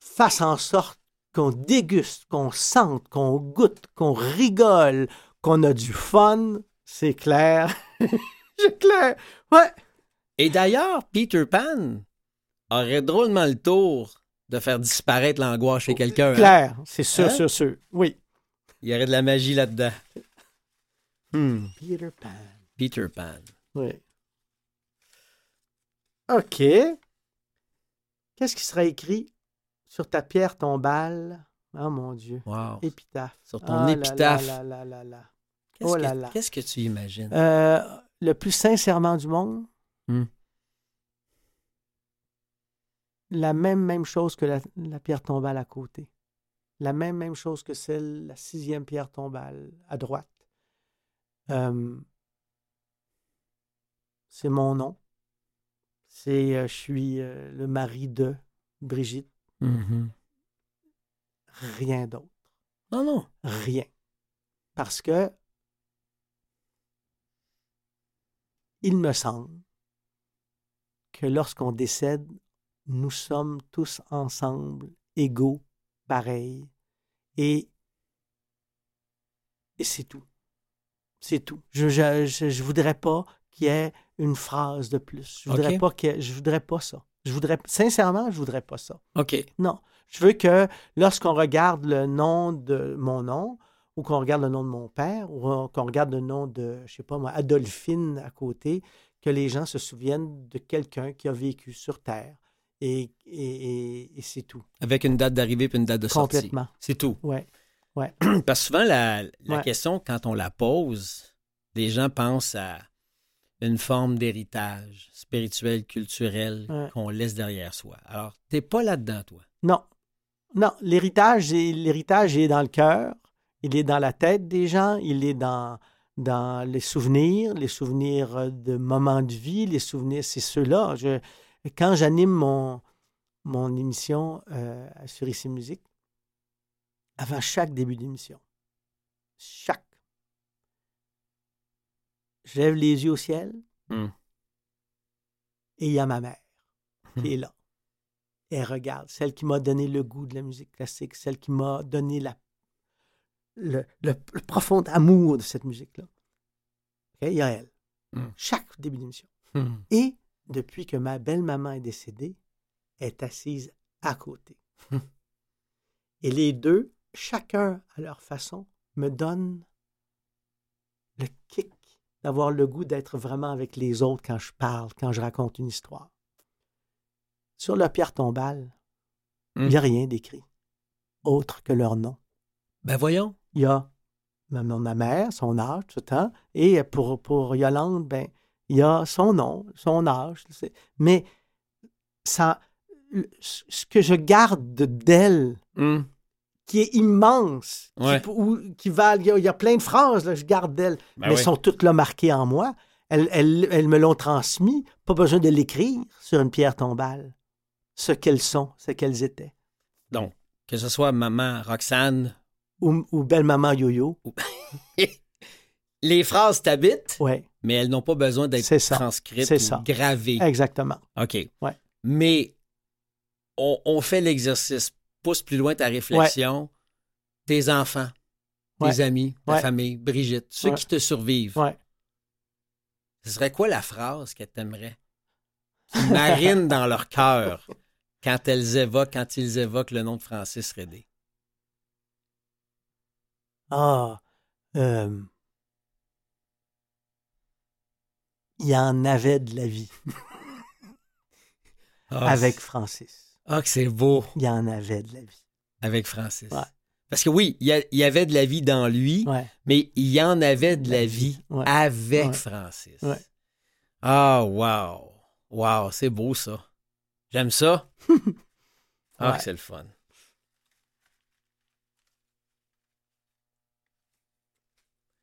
fasse en sorte qu'on déguste, qu'on sente, qu'on goûte, qu'on rigole, qu'on a du fun. C'est clair. [LAUGHS] C'est clair. Ouais. Et d'ailleurs, Peter Pan aurait drôlement le tour de faire disparaître l'angoisse chez quelqu'un. hein? Clair. C'est sûr, Hein? sûr, sûr. Oui. Il y aurait de la magie là-dedans. Hmm, Peter Pan. Peter Pan. Oui. OK. Qu'est-ce qui sera écrit sur ta pierre tombale? Oh mon Dieu. Wow. Épitaphe. Sur ton Ah épitaphe. là là là là. Qu'est-ce Oh que- là là. Qu'est-ce que tu imagines? Euh, le plus sincèrement du monde. Hmm. La même, même chose que la, la pierre tombale à côté. La même, même chose que celle, la sixième pierre tombale à droite. Euh, c'est mon nom. C'est, euh, je suis le mari de Brigitte. Mhm. Rien d'autre. Non, non. Rien. Parce que il me semble que lorsqu'on décède, nous sommes tous ensemble, égaux, pareils. Et, et c'est tout. C'est tout. Je je, je, je voudrais pas qu'il y ait une phrase de plus. Je voudrais pas que je voudrais pas ça. Je voudrais sincèrement, je voudrais pas ça. OK. Non. Je veux que lorsqu'on regarde le nom de mon nom, ou qu'on regarde le nom de mon père, ou qu'on regarde le nom de, je sais pas moi, Adolphine à côté, que les gens se souviennent de quelqu'un qui a vécu sur Terre. Et, et, et- et c'est tout. Avec une date d'arrivée puis une date de sortie. Complètement. C'est tout. Ouais. [CLEARS THROAT] Parce que souvent, la, la Ouais. question, quand on la pose, les gens pensent à une forme d'héritage spirituel, culturel Ouais. qu'on laisse derrière soi. Alors, t'es pas là-dedans, toi? Non. Non. L'héritage, est- l'héritage est dans le cœur, il est dans la tête des gens, il est dans, dans les souvenirs, les souvenirs de moments de vie, les souvenirs, c'est ceux-là. Je, quand j'anime mon, mon émission euh, sur Ici Musique, avant chaque début d'émission, chaque, je lève les yeux au ciel Hmm. et il y a ma mère qui est là. Elle regarde, celle qui m'a donné le goût de la musique classique, celle qui m'a donné la, le, le- le profond amour de cette musique-là. OK? Il y a elle. Hmm. Chaque début d'émission. Hmm. Et depuis que ma belle-maman est décédée, elle est assise à côté. Hmm. Et les deux, chacun à leur façon, me donnent le kick d'avoir le goût d'être vraiment avec les autres quand je parle, quand je raconte une histoire. Sur la pierre tombale, il Hmm. n'y a rien d'écrit, autre que leur nom. Ben voyons. Il y a ma, mère, son âge, tout ça, et pour, pour Yolande, ben, il y a son nom, son âge. Mais ça, ce que je garde de- d'elle, Hmm. qui est immense, qui- où- qui, va, il y, a, il y a plein de phrases, là, je garde d'elle, Ben mais oui. sont toutes là marquées en moi. Elles, elles- elles me l'ont transmis. Pas besoin de l'écrire sur une pierre tombale. Ce qu'elles sont, ce qu'elles étaient. Donc, que ce soit maman Roxane, Ou, ou belle-maman Yo-Yo. [LAUGHS] les phrases t'habitent, Ouais, mais elles n'ont pas besoin d'être transcrites C'est ou ça. gravées. exactement. OK. Ouais. Mais on, on fait l'exercice. Pousse plus loin ta réflexion. Tes enfants, tes amis, ta famille, Brigitte, ceux qui te survivent. Ce serait quoi la phrase que t'aimerais? Qui marine [LAUGHS] dans leur cœur quand elles évoquent, quand ils évoquent le nom de Francis Redé? Ah, euh, il y en avait de la vie [LAUGHS] Ah, avec Francis. Ah, que c'est beau Il y en avait de la vie. avec Francis. Ouais. Parce que oui, il y, avait de la vie dans lui, Ouais. mais il y en avait de la vie Ouais. avec. Francis. Ah, wow. Wow, c'est beau ça. J'aime ça. [LAUGHS] ah, que c'est le fun.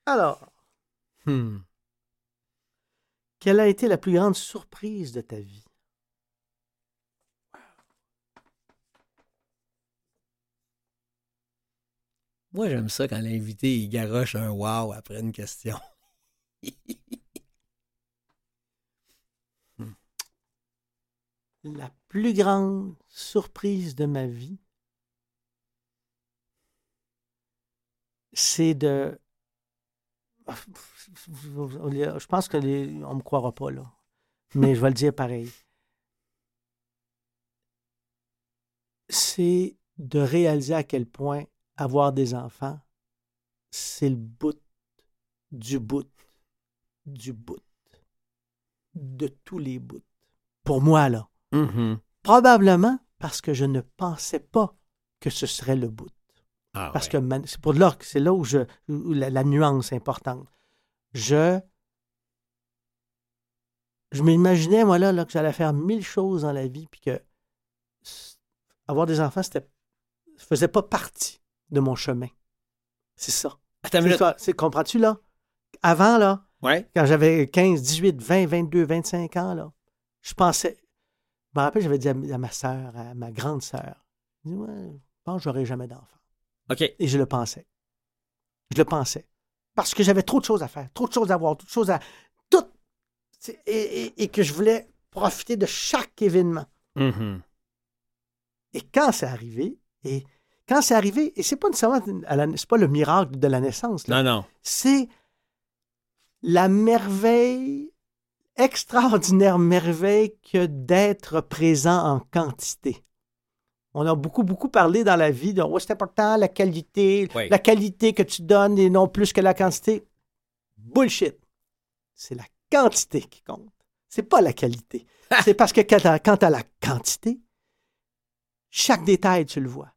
Alors, Hmm. quelle a été la plus grande surprise de ta vie? Moi, j'aime ça quand l'invité il garoche un wow après une question. [LAUGHS] La plus grande surprise de ma vie, c'est de. Je pense que les... on me croira pas là, mais je vais le dire pareil. C'est de réaliser à quel point avoir des enfants, c'est le bout du bout du bout de tous les bouts. Pour moi là. Mhm. Probablement parce que je ne pensais pas que ce serait le bout. Ah, Parce ouais. que man- c'est pour là que c'est là où, je, où la, la nuance est importante. Je, je m'imaginais, moi, là, là, que j'allais faire mille choses dans la vie, puis que avoir des enfants, c'était faisait pas partie de mon chemin. C'est ça. C'est- Comprends-tu, là? Avant, là, Ouais. quand j'avais 15, 18, 20, 22, 25 ans, là, je pensais. Je me rappelle, j'avais dit à, à ma sœur, à ma grande sœur, je dis, ouais, je pense que j'aurai jamais d'enfant. OK. Et je le pensais. Je le pensais. Parce que j'avais trop de choses à faire, trop de choses à voir, trop de choses à. Tout. Et, et- et que je voulais profiter de chaque événement. Mhm. Et quand c'est arrivé, et quand c'est arrivé, et c'est pas nécessairement c'est pas le miracle de la naissance, là. Non, non. c'est la merveille, extraordinaire merveille que d'être présent en quantité. On a beaucoup, beaucoup parlé dans la vie de oh, c'est important, la qualité, Oui. la qualité que tu donnes et non plus que la quantité. Bullshit. C'est la quantité qui compte. C'est pas la qualité. c'est parce que quand tu as la quantité, chaque détail, tu le vois.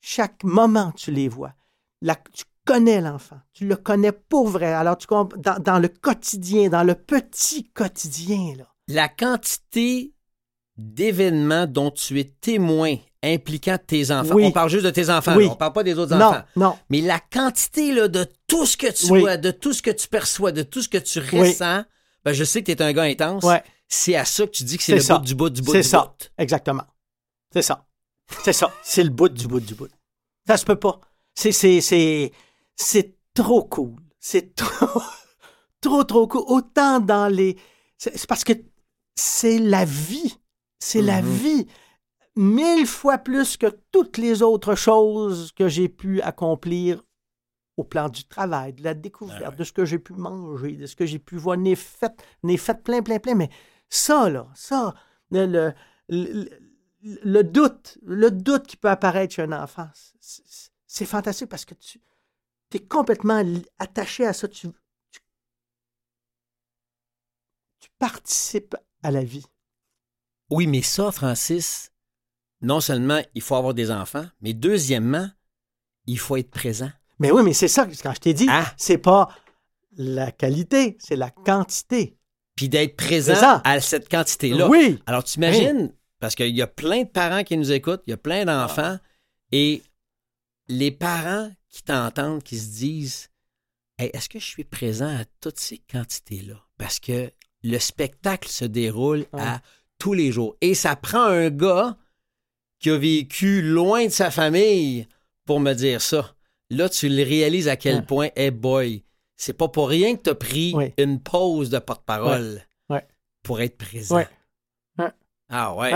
Chaque moment, tu les vois. La- tu connais l'enfant. Tu le connais pour vrai. Alors, tu dans, dans le quotidien, dans le petit quotidien, là. La quantité d'événements dont tu es témoin impliquant tes enfants. Oui. On parle juste de tes enfants. Oui. là. On parle pas des autres Non, enfants. non. Mais la quantité là, de tout ce que tu Oui. vois, de tout ce que tu perçois, de tout ce que tu ressens, ben, je sais que tu es un gars intense. Ouais. C'est à ça que tu dis que c'est le ça. bout du bout du bout C'est du ça. bout. Exactement. C'est ça. C'est ça. C'est le bout du bout du bout. Ça se peut pas. C'est, c'est, c'est, c'est trop cool. C'est trop, [LAUGHS] trop, trop cool. Autant dans les. C'est parce que c'est la vie. C'est la Mhm. vie. Mille fois plus que toutes les autres choses que j'ai pu accomplir au plan du travail, de la découverte, Ah ouais. de ce que j'ai pu manger, de ce que j'ai pu voir. N'ai fait, fait plein, plein, plein. Mais ça, là, ça, le, le, le- le doute, le doute qui peut apparaître chez un enfant, c'est- fantastique parce que tu es complètement attaché à ça. Tu, tu, tu participes à la vie. Oui, mais ça, Francis, non seulement il faut avoir des enfants, mais deuxièmement, il faut être présent. Mais oui, mais c'est ça, quand je t'ai dit, Ah. c'est pas la qualité, c'est la quantité. Puis d'être présent Présent. à cette quantité-là. Oui. Alors, tu imagines, parce qu'il y a plein de parents qui nous écoutent, il y a plein d'enfants, et les parents qui t'entendent, qui se disent Hey, Est-ce que je suis présent à toutes ces quantités-là parce que le spectacle se déroule à tous les jours. Et ça prend un gars qui a vécu loin de sa famille pour me dire ça. Là, tu le réalises à quel Ouais. point, hey boy, c'est pas pour rien que tu as pris Ouais. une pause de porte-parole Ouais. Pour être présent. Ah ouais.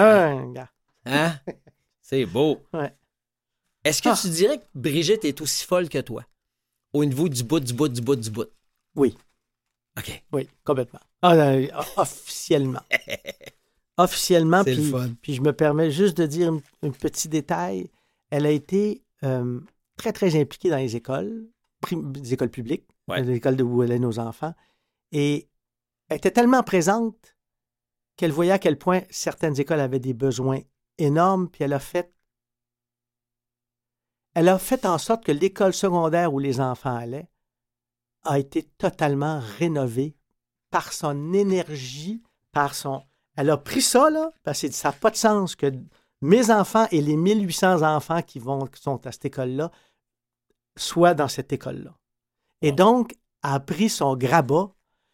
Hein? [LAUGHS] C'est beau. Ouais. Est-ce que Ah. tu dirais que Brigitte est aussi folle que toi? Au niveau du bout, du bout, du bout, du bout? Oui. OK. Oui, complètement. Ah, euh, officiellement. [LAUGHS] officiellement, puis, puis je me permets juste de dire un, petit détail. Elle a été euh, très, très impliquée dans les écoles, les écoles publiques, Ouais. les écoles où allaient nos enfants. Et elle était tellement présente qu'elle voyait à quel point certaines écoles avaient des besoins énormes, puis elle a fait elle a fait en sorte que l'école secondaire où les enfants allaient a été totalement rénovée par son énergie, par son... Elle a pris ça, là, parce que ça n'a pas de sens que mes enfants et les 1800 enfants qui, vont, qui sont à cette école-là soient dans cette école-là. Et donc, elle a pris son grabat,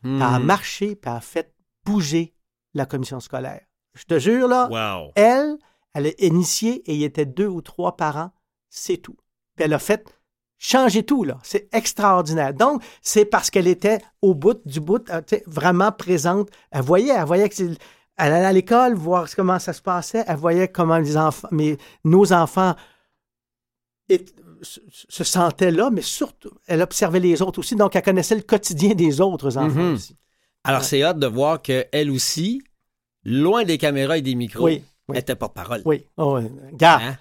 elle a Hmm. marché, puis elle a fait bouger la commission scolaire. Je te jure, là, Wow. elle, elle a initié et il était deux ou trois parents, c'est tout. Puis elle a fait changer tout, là. C'est extraordinaire. Donc, c'est parce qu'elle était au bout du bout, euh, vraiment présente. Elle voyait, elle voyait que c'est- elle allait à l'école, voir comment ça se passait. Elle voyait comment les enfants, mais nos enfants étaient- se, se sentaient là, mais surtout, elle observait les autres aussi. Donc, elle connaissait le quotidien des autres enfants Mhm. aussi. Alors, Ouais. c'est hâte de voir qu'elle aussi, loin des caméras et des micros, Oui, oui. était porte-parole. Oui. Oh. Garde, Hein?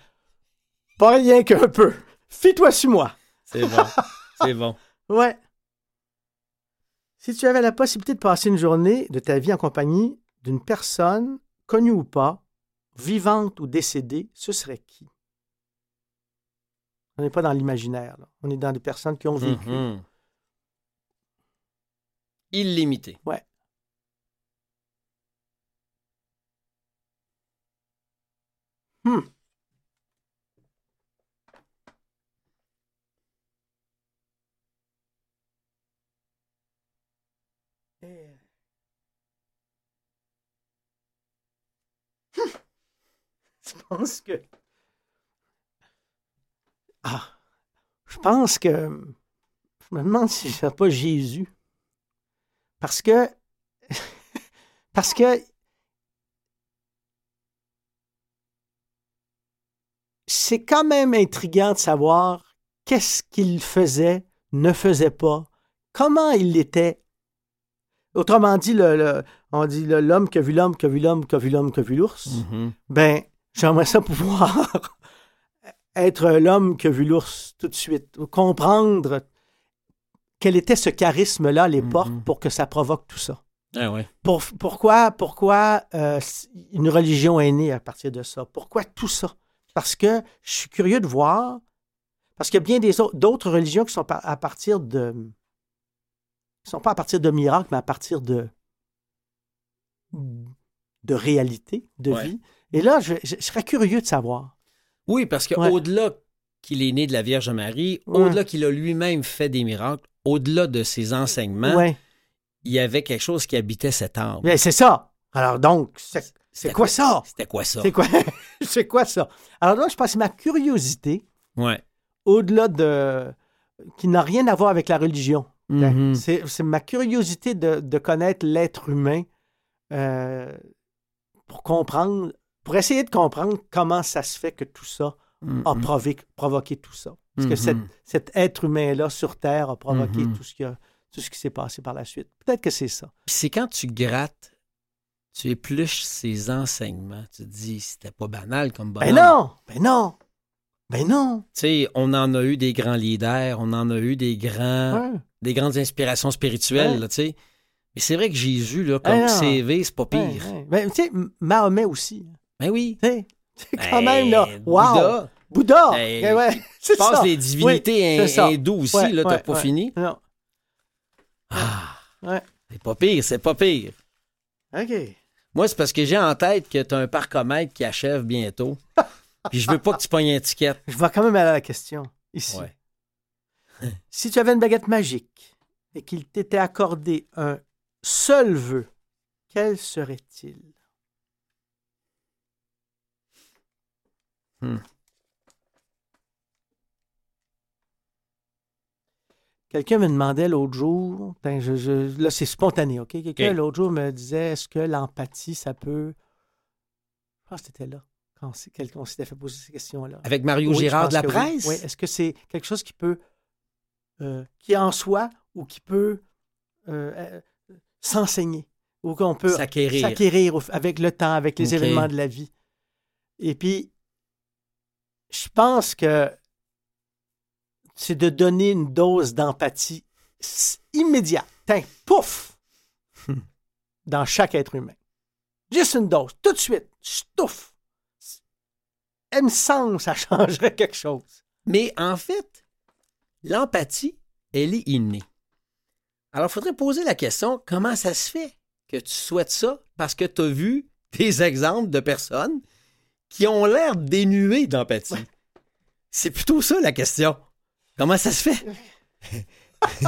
pas rien qu'un peu. Fie-toi sur moi. C'est bon. [LAUGHS] c'est bon. Ouais. Si tu avais la possibilité de passer une journée de ta vie en compagnie d'une personne, connue ou pas, vivante ou décédée, ce serait qui? On n'est pas dans l'imaginaire, on est dans des personnes qui ont vécu. Mhm. Illimité. Ouais. Hmm. Eh. [LAUGHS] Je pense que. Ah. Je pense que. Je me demande si ce pas Jésus. Parce que. [LAUGHS] Parce que. C'est quand même intriguant de savoir qu'est-ce qu'il faisait, ne faisait pas, comment il était. Autrement dit, le, le- on dit l'homme qui a vu l'homme, qui a vu l'homme, qui a vu l'homme, qui a vu l'ours. Mhm. Ben, j'aimerais ça pouvoir [LAUGHS] être l'homme qui a vu l'ours tout de suite, comprendre quel était ce charisme-là à l'époque Mhm. pour que ça provoque tout ça. Ah ouais. Pour- pourquoi pourquoi euh, une religion est née à partir de ça? Pourquoi tout ça? Parce que je suis curieux de voir, parce qu'il y a bien d'autres religions qui sont par- à partir de... qui sont pas à partir de miracles, mais à partir de de réalité, de Ouais. vie. Et là, je, je- je serais curieux de savoir. Oui, parce Ouais. qu'au-delà qu'il est né de la Vierge Marie, Ouais. au-delà qu'il a lui-même fait des miracles, au-delà de ses enseignements, Ouais. il y avait quelque chose qui habitait cet arbre. Mais c'est ça. Alors donc, c'est quoi ça? C'était quoi ça? C'est quoi, [LAUGHS] c'est quoi ça? Alors là, je pense que ma curiosité, au-delà de... qui n'a rien à voir avec la religion. Mhm. C'est c'est ma curiosité de, de connaître l'être humain euh, pour comprendre, pour essayer de comprendre comment ça se fait que tout ça a Mhm. provoqué, provoqué tout ça. Parce que Mhm. cet, cet être humain-là sur Terre a provoqué Mhm. tout ce qui a- tout ce qui s'est passé par la suite. Peut-être que c'est ça. C'est quand tu grattes, tu épluches ses enseignements, tu te dis, c'était pas banal comme bonhomme. Ben non! Ben non! Ben non! Tu sais, on en a eu des grands leaders, on en a eu des grands, Ouais. des grandes inspirations spirituelles, Ouais. tu sais. Mais c'est vrai que Jésus, là, comme Ah non. CV, c'est pas Ouais, pire. ouais. Ben, tu sais, Mahomet aussi. Ben oui. [LAUGHS] C'est quand Ben, même, là. Wow! Bouddha, Bouddha! Ben, ouais, tu [LAUGHS] passes les divinités Oui, hindoues aussi, Ouais, là, t'as ouais, pas fini. Non. Ah, c'est pas pire, c'est pas pire. OK. Moi, c'est parce que j'ai en tête que t'as un parcomètre qui achève bientôt. [LAUGHS] Puis je veux pas que tu pognes une étiquette. Je vais quand même aller à la question. Ici. Si tu avais une baguette magique et qu'il t'était accordé un seul vœu, quel serait-il? Hmm. Quelqu'un me demandait l'autre jour, ben, je- je- là c'est spontané, OK? Quelqu'un l'autre jour me disait est-ce que l'empathie, ça peut. Je pense que c'était là, quand quelqu'un s'était fait poser ces questions-là. Avec Mario Oui, Girard de la oui. presse? Oui, est-ce que c'est quelque chose qui peut. euh, qui est en soi ou qui peut euh, euh, s'enseigner ou qu'on peut S'acquérir. avec le temps, avec les événements de la vie. Et puis, je pense que c'est de donner une dose d'empathie immédiate. Tiens, pouf! Hmm. [LAUGHS] Dans chaque être humain. Juste une dose, tout de suite, stouf! Il me semble que ça [LAUGHS] changerait quelque chose. Mais en fait, l'empathie, elle est innée. Alors, il faudrait poser la question, comment ça se fait que tu souhaites ça? Parce que tu as vu des [LAUGHS] exemples de personnes qui ont l'air dénuées d'empathie. C'est plutôt ça la question. Comment ça se fait? [LAUGHS]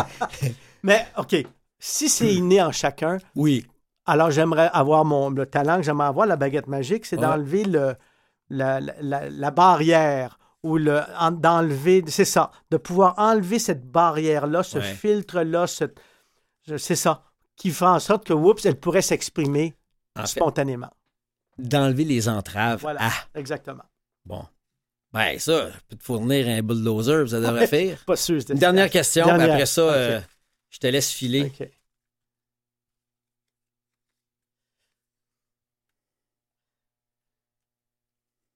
Mais, OK, si c'est inné en chacun, Oui. alors j'aimerais avoir mon, le talent que j'aimerais avoir, la baguette magique, c'est Ouais. d'enlever le, la, la- la- barrière ou le, en- d'enlever, c'est ça, de pouvoir enlever cette barrière-là, ce Ouais. filtre-là, c'est ça, qui fait en sorte que, oups, elle pourrait s'exprimer En fait, spontanément. D'enlever les entraves. Voilà, Ah, exactement. bon. Ben, ça, je peux te fournir un bulldozer, ça devrait faire. Pas sûr. Une dernière question, Dernière. après ça, euh, je te laisse filer. OK.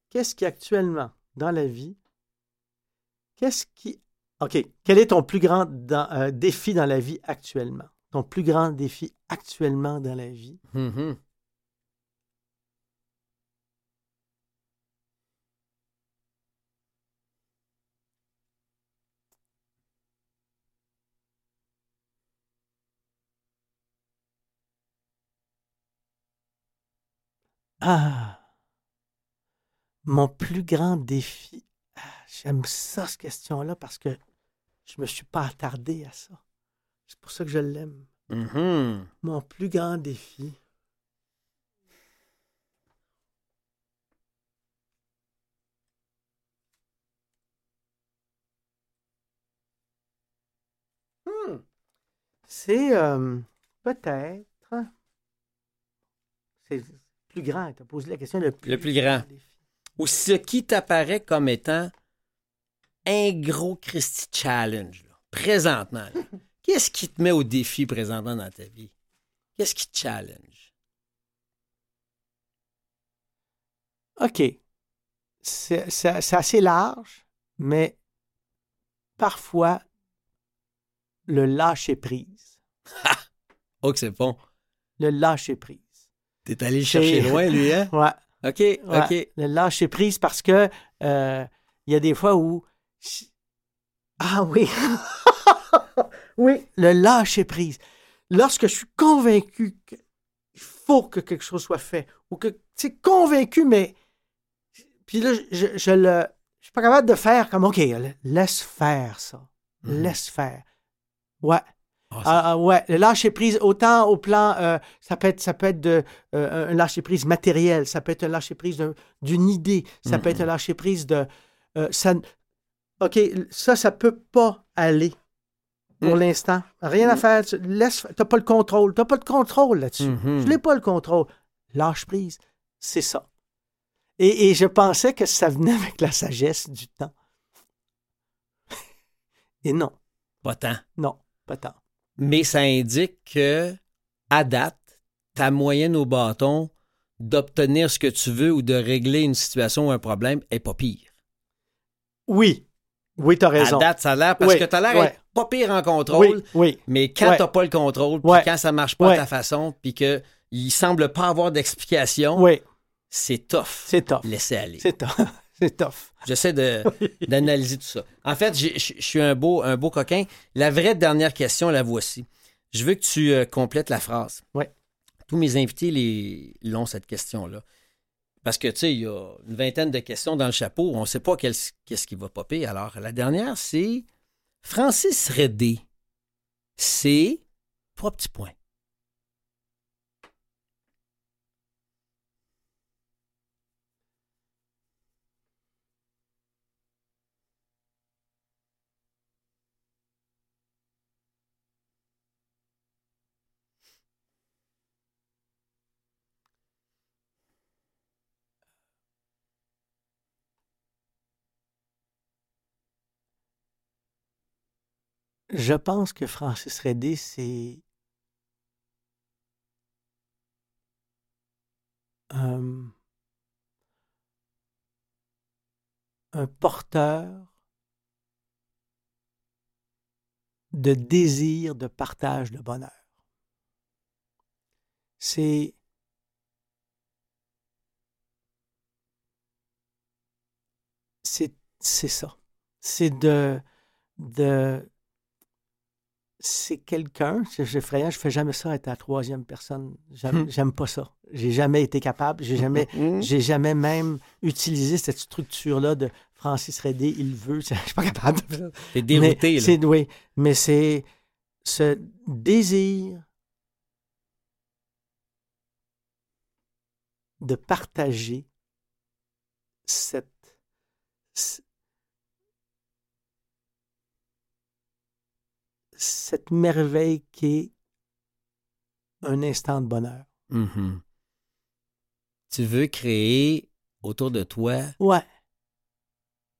Qu'est-ce qui actuellement dans la vie, qu'est-ce qui... OK, quel est ton plus grand dans- euh, défi dans la vie actuellement? Ton plus grand défi actuellement dans la vie? Mhm. Ah! Mon plus grand défi. Ah, J'aime ça, cette question-là, parce que je me suis pas attardé à ça. C'est pour ça que je l'aime. Mhm. Mon plus grand défi. Hmm. C'est euh, peut-être. C'est plus grand. Tu as posé la question le plus, Le plus grand. Ou ce qui t'apparaît comme étant un gros Christy Challenge, là, présentement. [LAUGHS] Qu'est-ce qui te met au défi présentement dans ta vie? Qu'est-ce qui te challenge? OK. C'est assez large, mais parfois, le lâcher-prise. [LAUGHS] Oh, que c'est bon. Le lâcher-prise. T'es allé le chercher C'est- loin, lui, hein? [LAUGHS] Ouais. OK, Ouais, OK. Le lâcher prise parce que euh, il y a des fois où. Ah oui! [LAUGHS] oui, le lâcher prise. Lorsque je suis convaincu qu'il faut que quelque chose soit fait, ou que tu es convaincu, mais. Puis là, je, je le. Je suis pas capable de faire comme OK, laisse faire ça. Mhm. Laisse faire. Ouais. Ah, ça- Ah, ouais, le lâcher prise, autant au plan, euh, ça peut être, ça peut être de, euh, un lâcher prise matériel, ça peut être un lâcher prise d'un- d'une idée, ça peut être un lâcher prise de, euh, ça, ok, ça, ça peut pas aller pour Mm. l'instant, rien à faire, tu laisse, t'as pas le contrôle, t'as pas le contrôle là-dessus, je n'ai pas le contrôle, lâche prise, c'est ça. Et, et je pensais que ça venait avec la sagesse du temps. [LAUGHS] Et non, Pas tant. non, pas tant. Mais ça indique que, à date, ta moyenne au bâton d'obtenir ce que tu veux ou de régler une situation ou un problème est pas pire. Oui, oui, t'as raison. À date, ça a l'air parce Oui, que tu as l'air ouais. pas pire en contrôle, Oui, oui. mais quand Ouais. t'as pas le contrôle, puis Ouais. quand ça marche pas à ta façon, puis que il semble pas avoir d'explication, Oui, c'est tough. c'est tough. Laissez aller. C'est tough. [LAUGHS] [LAUGHS] c'est tough. J'essaie [LAUGHS] d'analyser tout ça. En fait, je suis un beau, un beau coquin. La vraie dernière question, la voici. Je veux que tu euh, complètes la phrase. Ouais. Tous mes invités l'ont cette question-là. Parce que, tu sais, il y a une vingtaine de questions dans le chapeau. On ne sait pas qu'est-ce qui va popper. Alors, la dernière, c'est Francis Redé. C'est trois petits points. Je pense que Francis Redé, c'est un, porteur de désir de partage de bonheur. C'est c'est c'est ça. C'est de de c'est quelqu'un, c'est effrayant, je fais jamais ça être la troisième personne. J'aime, j'aime pas ça. J'ai jamais été capable, j'ai jamais, j'ai jamais même utilisé cette structure-là de Francis Redé, il veut, [LAUGHS] je suis pas capable. T'es dérouté, mais, là. C'est, oui, mais c'est ce désir de partager cette, cette merveille qui est un instant de bonheur. Mm-hmm. Tu veux créer autour de toi ouais.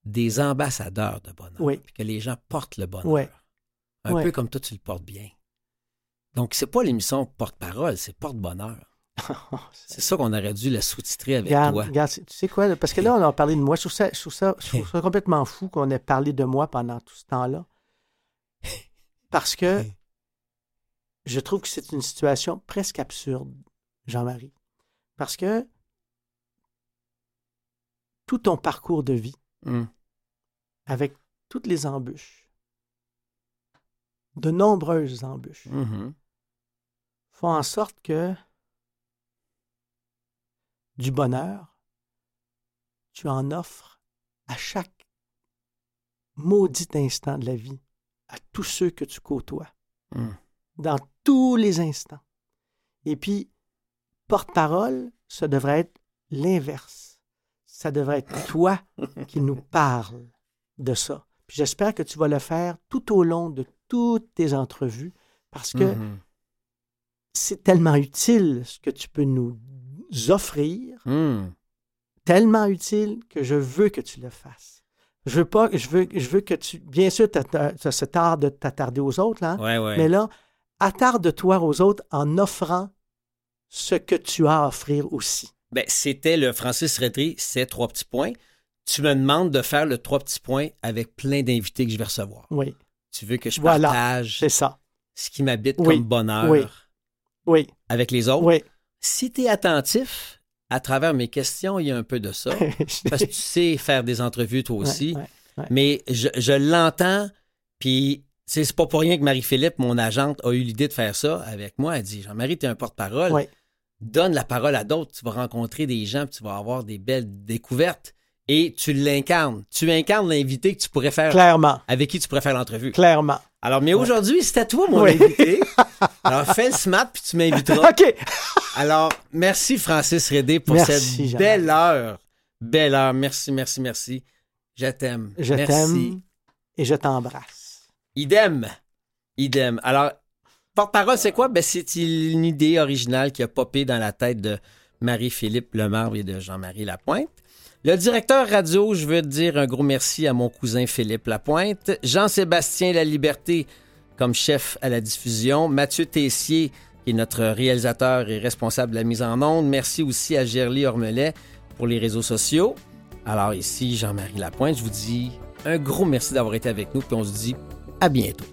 des ambassadeurs de bonheur. Oui. Puis que les gens portent le bonheur. Ouais. Un Ouais. peu comme toi, tu le portes bien. Donc, c'est pas l'émission porte-parole, c'est porte-bonheur. [LAUGHS] C'est ça qu'on aurait dû la sous-titrer avec Regarde, toi. regarde, tu sais quoi, parce que là, on a parlé de moi. Je trouve ça, je trouve ça, je trouve ça complètement fou qu'on ait parlé de moi pendant tout ce temps-là. Parce que je trouve que c'est une situation presque absurde, Jean-Marie. Parce que tout ton parcours de vie, Hum. avec toutes les embûches, de nombreuses embûches, Mhm. font en sorte que du bonheur, tu en offres à chaque maudit instant de la vie, à tous ceux que tu côtoies, Hum. dans tous les instants. Et puis, porte-parole, ça devrait être l'inverse. Ça devrait être [LAUGHS] toi qui nous parle de ça. Puis j'espère que tu vas le faire tout au long de toutes tes entrevues parce que Mhm. c'est tellement utile ce que tu peux nous offrir, Hum. tellement utile que je veux que tu le fasses. Je veux pas, je veux, je veux que tu, bien sûr, tu as, cet art de t'attarder aux autres, là, hein, Ouais, ouais. mais là, attarde-toi aux autres en offrant ce que tu as à offrir aussi. Ben, c'était le Francis Redry, c'est trois petits points. Tu me demandes de faire le trois petits points avec plein d'invités que je vais recevoir. Oui, Tu veux que je Voilà, partage c'est ça. ce qui m'habite Oui, comme bonheur oui. Oui, avec les autres? oui. Si tu es attentif, à travers mes questions, il y a un peu de ça. [LAUGHS] Parce que tu sais faire des entrevues toi aussi. Ouais, ouais. Mais je, je l'entends, puis c'est pas pour rien que Marie-Philippe, mon agente, a eu l'idée de faire ça avec moi. Elle dit Jean-Marie, tu es un porte-parole. Donne la parole à d'autres. Tu vas rencontrer des gens, puis tu vas avoir des belles découvertes. Et tu l'incarnes. Tu incarnes l'invité que tu pourrais faire, Clairement, avec qui tu pourrais faire l'entrevue. clairement. Alors, mais aujourd'hui, c'est à toi, mon Oui. invité. [LAUGHS] Alors, fais le smart, puis tu m'inviteras. [LAUGHS] OK. Alors, merci Francis Redé pour Merci, cette belle heure. Belle heure. Merci, merci, merci. Je t'aime. Je Merci. t'aime et je t'embrasse. Idem. Idem. Alors, porte-parole, c'est quoi? Ben, c'est une idée originale qui a popé dans la tête de Marie-Philippe Lemarbre et de Jean-Marie Lapointe. Le directeur radio, je veux dire un gros merci à mon cousin Philippe Lapointe. Jean-Sébastien La Liberté comme chef à la diffusion. Mathieu Tessier, qui est notre réalisateur et responsable de la mise en onde. Merci aussi à Gerly Ormelet pour les réseaux sociaux. Alors ici, Jean-Marie Lapointe, je vous dis un gros merci d'avoir été avec nous, puis on se dit à bientôt.